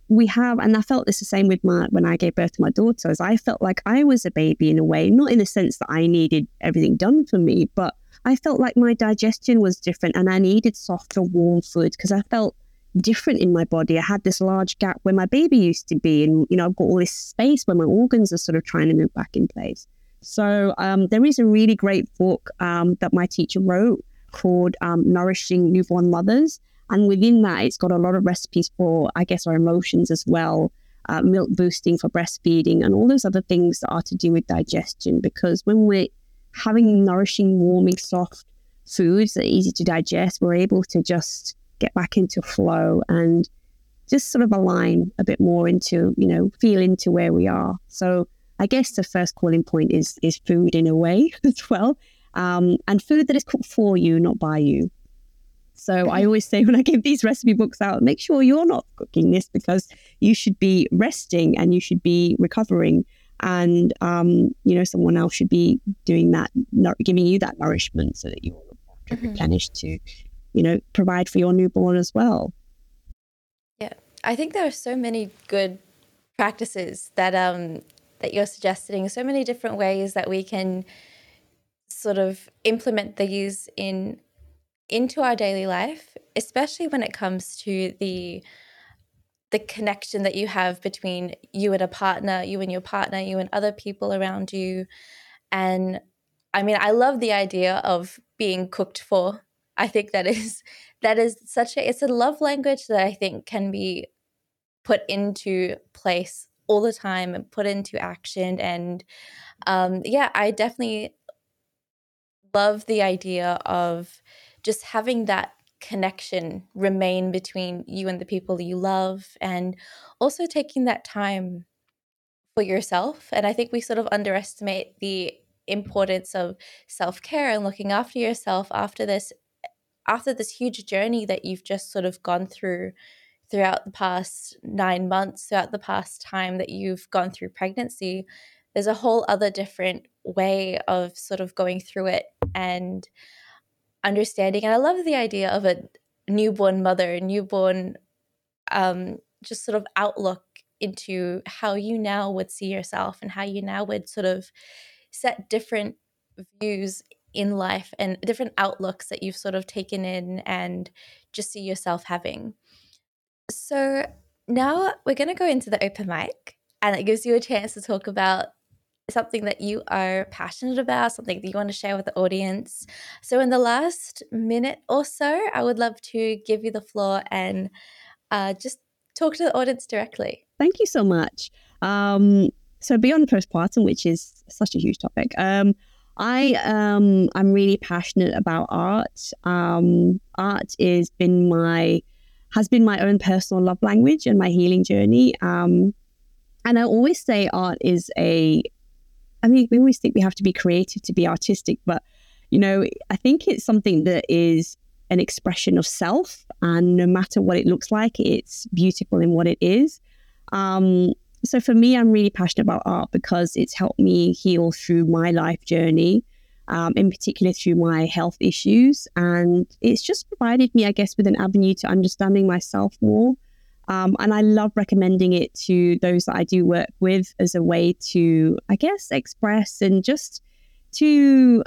we have, and I felt this the same with my when I gave birth to my daughters. I felt like I was a baby in a way, not in the sense that I needed everything done for me, but I felt like my digestion was different and I needed softer, warm food because I felt different in my body. I had this large gap where my baby used to be, and you know, I've got all this space where my organs are sort of trying to move back in place. So um, there is a really great book um, that my teacher wrote called um, Nourishing Newborn Mothers. And within that, it's got a lot of recipes for, I guess, our emotions as well, uh, milk boosting for breastfeeding, and all those other things that are to do with digestion. Because when we're having nourishing, warming, soft foods that are easy to digest, we're able to just get back into flow and just sort of align a bit more into, you know, feel into where we are. So I guess the first calling point is is food in a way *laughs* as well, um, and food that is cooked for you, not by you. So I always say when I give these recipe books out, make sure you're not cooking this because you should be resting and you should be recovering, and um, you know someone else should be doing that, not giving you that nourishment so that you're mm-hmm. replenished to, you know, provide for your newborn as well. Yeah, I think there are so many good practices that um that you're suggesting, so many different ways that we can sort of implement these in into our daily life, especially when it comes to the the connection that you have between you and a partner, you and your partner, you and other people around you. And I mean, I love the idea of being cooked for. I think that is *laughs* that is such a it's a love language that I think can be put into place all the time and put into action. And um, yeah, I definitely love the idea of just having that connection remain between you and the people you love and also taking that time for yourself and i think we sort of underestimate the importance of self-care and looking after yourself after this after this huge journey that you've just sort of gone through throughout the past 9 months throughout the past time that you've gone through pregnancy there's a whole other different way of sort of going through it and understanding. And I love the idea of a newborn mother, newborn, um, just sort of outlook into how you now would see yourself and how you now would sort of set different views in life and different outlooks that you've sort of taken in and just see yourself having. So now we're going to go into the open mic and it gives you a chance to talk about something that you are passionate about, something that you want to share with the audience. So, in the last minute or so, I would love to give you the floor and uh, just talk to the audience directly. Thank you so much. Um, so, beyond postpartum, which is such a huge topic, um, I um, I'm really passionate about art. Um, art has been my has been my own personal love language and my healing journey. Um, and I always say art is a I mean, we always think we have to be creative to be artistic, but you know, I think it's something that is an expression of self, and no matter what it looks like, it's beautiful in what it is. Um, so for me, I'm really passionate about art because it's helped me heal through my life journey, um, in particular through my health issues, and it's just provided me, I guess, with an avenue to understanding myself more um, and I love recommending it to those that I do work with as a way to, I guess, express and just to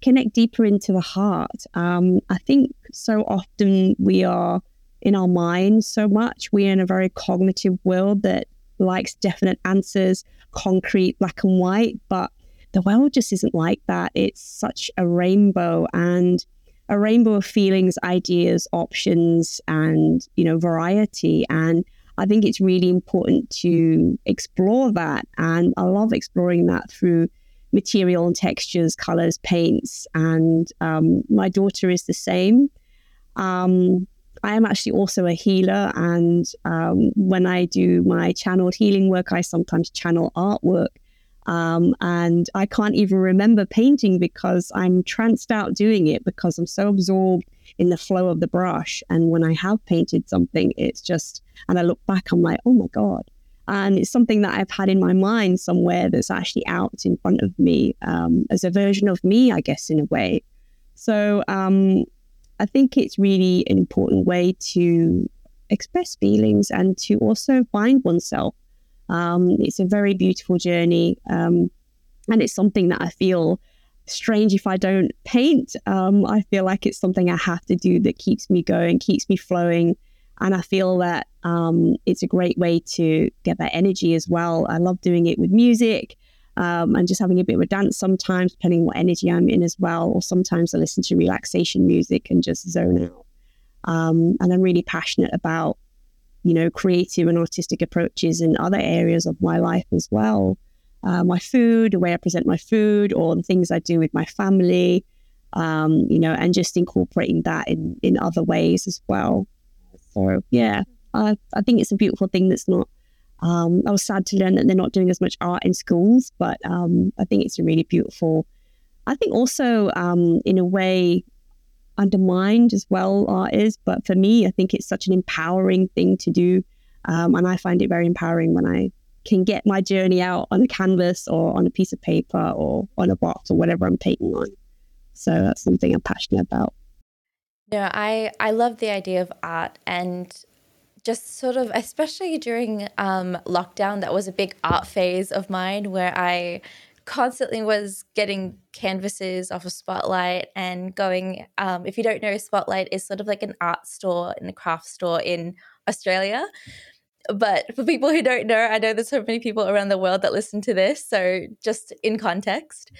connect deeper into the heart. Um, I think so often we are in our minds so much. We're in a very cognitive world that likes definite answers, concrete, black and white, but the world just isn't like that. It's such a rainbow. And a rainbow of feelings, ideas, options, and you know variety. And I think it's really important to explore that. And I love exploring that through material and textures, colors, paints. And um, my daughter is the same. Um, I am actually also a healer, and um, when I do my channeled healing work, I sometimes channel artwork. Um, and I can't even remember painting because I'm tranced out doing it because I'm so absorbed in the flow of the brush. And when I have painted something, it's just, and I look back, I'm like, oh my God. And it's something that I've had in my mind somewhere that's actually out in front of me um, as a version of me, I guess, in a way. So um, I think it's really an important way to express feelings and to also find oneself. Um, it's a very beautiful journey. Um, and it's something that I feel strange if I don't paint. Um, I feel like it's something I have to do that keeps me going, keeps me flowing. And I feel that um, it's a great way to get that energy as well. I love doing it with music um, and just having a bit of a dance sometimes, depending what energy I'm in as well. Or sometimes I listen to relaxation music and just zone out. Um, and I'm really passionate about, you know, creative and artistic approaches in other areas of my life as well. Uh, my food, the way I present my food, or the things I do with my family, um, you know, and just incorporating that in, in other ways as well. So yeah, I, I think it's a beautiful thing that's not. Um, I was sad to learn that they're not doing as much art in schools, but um, I think it's really beautiful. I think also um, in a way undermined as well art is, but for me, I think it's such an empowering thing to do, um, and I find it very empowering when I can get my journey out on a canvas or on a piece of paper or on a box or whatever I'm painting on. So that's something I'm passionate about. No, I I love the idea of art and just sort of especially during um, lockdown that was a big art phase of mine where I constantly was getting canvases off of Spotlight and going um, if you don't know Spotlight is sort of like an art store and a craft store in Australia. But for people who don't know, I know there's so many people around the world that listen to this, so just in context.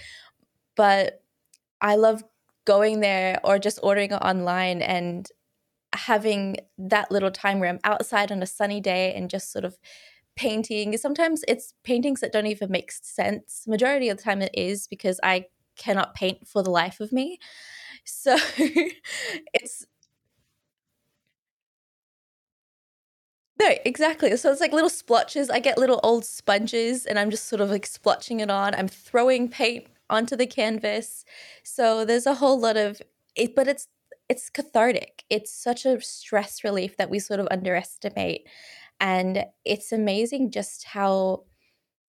But I love going there or just ordering it online and having that little time where I'm outside on a sunny day and just sort of painting. Sometimes it's paintings that don't even make sense. Majority of the time it is because I cannot paint for the life of me. So *laughs* it's No, exactly. So it's like little splotches. I get little old sponges and I'm just sort of like splotching it on. I'm throwing paint onto the canvas. So there's a whole lot of it, but it's it's cathartic. It's such a stress relief that we sort of underestimate. And it's amazing just how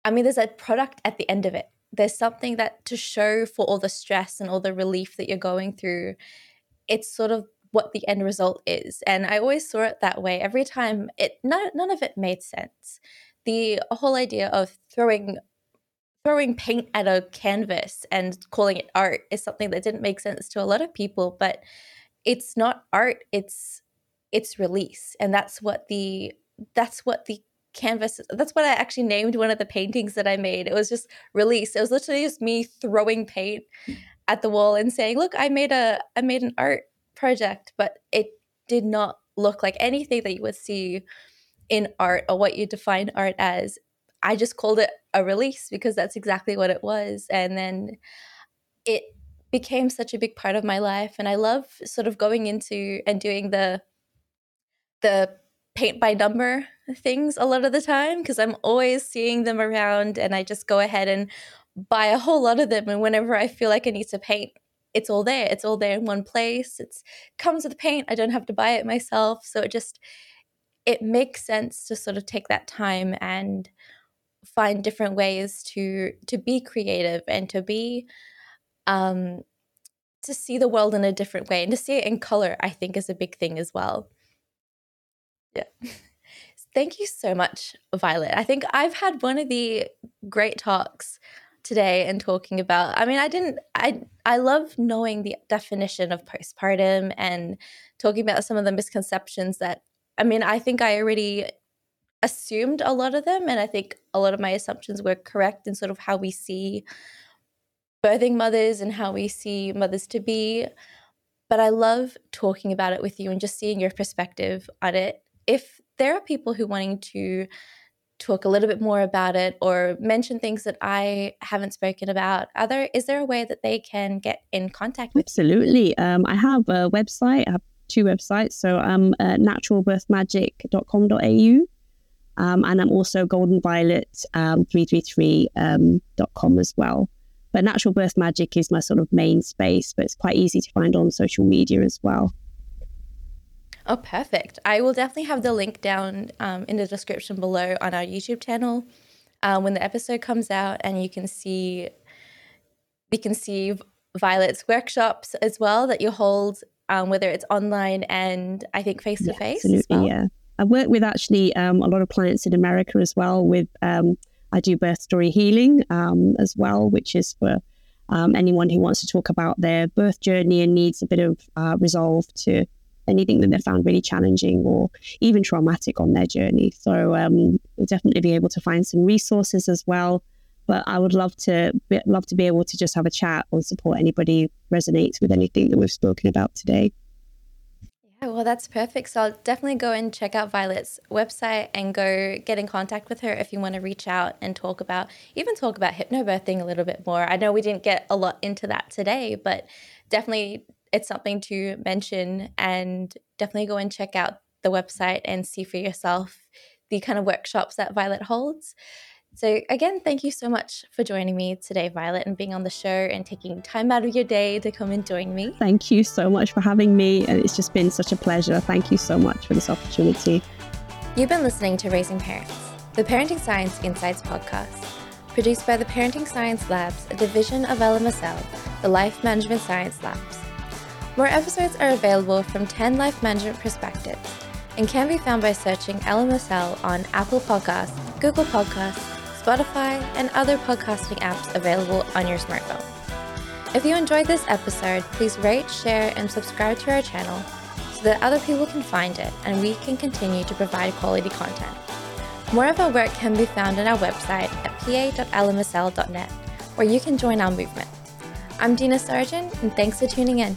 I mean there's a product at the end of it. There's something that to show for all the stress and all the relief that you're going through. It's sort of what the end result is. And I always saw it that way. Every time it none, none of it made sense. The whole idea of throwing throwing paint at a canvas and calling it art is something that didn't make sense to a lot of people, but it's not art, it's it's release. And that's what the that's what the canvas that's what I actually named one of the paintings that I made. It was just release. It was literally just me throwing paint at the wall and saying, "Look, I made a I made an art project, but it did not look like anything that you would see in art or what you define art as. I just called it a release because that's exactly what it was. And then it became such a big part of my life. And I love sort of going into and doing the the paint by number things a lot of the time because I'm always seeing them around and I just go ahead and buy a whole lot of them. And whenever I feel like I need to paint it's all there. It's all there in one place. It's comes with paint. I don't have to buy it myself. So it just it makes sense to sort of take that time and find different ways to to be creative and to be um to see the world in a different way and to see it in color i think is a big thing as well. Yeah. *laughs* Thank you so much violet. I think i've had one of the great talks today and talking about i mean i didn't i i love knowing the definition of postpartum and talking about some of the misconceptions that i mean i think i already assumed a lot of them and i think a lot of my assumptions were correct in sort of how we see birthing mothers and how we see mothers to be but i love talking about it with you and just seeing your perspective on it if there are people who wanting to talk a little bit more about it or mention things that I haven't spoken about? Are there is there a way that they can get in contact? Absolutely. Um, I have a website. I have two websites. So I'm uh, naturalbirthmagic.com.au. Um, and I'm also goldenviolet333.com um, as well. But Natural Birth Magic is my sort of main space, but it's quite easy to find on social media as well. Oh, perfect. I will definitely have the link down um, in the description below on our YouTube channel um, when the episode comes out, and you can see you can see Violet's workshops as well that you hold, um, whether it's online and I think face to face. Absolutely, well. yeah. I work with actually um, a lot of clients in America as well. With um, I do birth story healing um, as well, which is for um, anyone who wants to talk about their birth journey and needs a bit of uh, resolve to anything that they found really challenging or even traumatic on their journey. So um, we'll definitely be able to find some resources as well. But I would love to love to be able to just have a chat or support anybody resonates with anything that we've spoken about today. Well, that's perfect. So I'll definitely go and check out Violet's website and go get in contact with her if you want to reach out and talk about, even talk about hypnobirthing a little bit more. I know we didn't get a lot into that today, but definitely it's something to mention and definitely go and check out the website and see for yourself the kind of workshops that Violet holds. So, again, thank you so much for joining me today, Violet, and being on the show and taking time out of your day to come and join me. Thank you so much for having me. And it's just been such a pleasure. Thank you so much for this opportunity. You've been listening to Raising Parents, the Parenting Science Insights podcast, produced by the Parenting Science Labs, a division of LMSL, the Life Management Science Labs. More episodes are available from 10 life management perspectives and can be found by searching LMSL on Apple Podcasts, Google Podcasts, Spotify, and other podcasting apps available on your smartphone. If you enjoyed this episode, please rate, share, and subscribe to our channel so that other people can find it and we can continue to provide quality content. More of our work can be found on our website at pa.lmsl.net, where you can join our movement. I'm Dina Sargeant, and thanks for tuning in.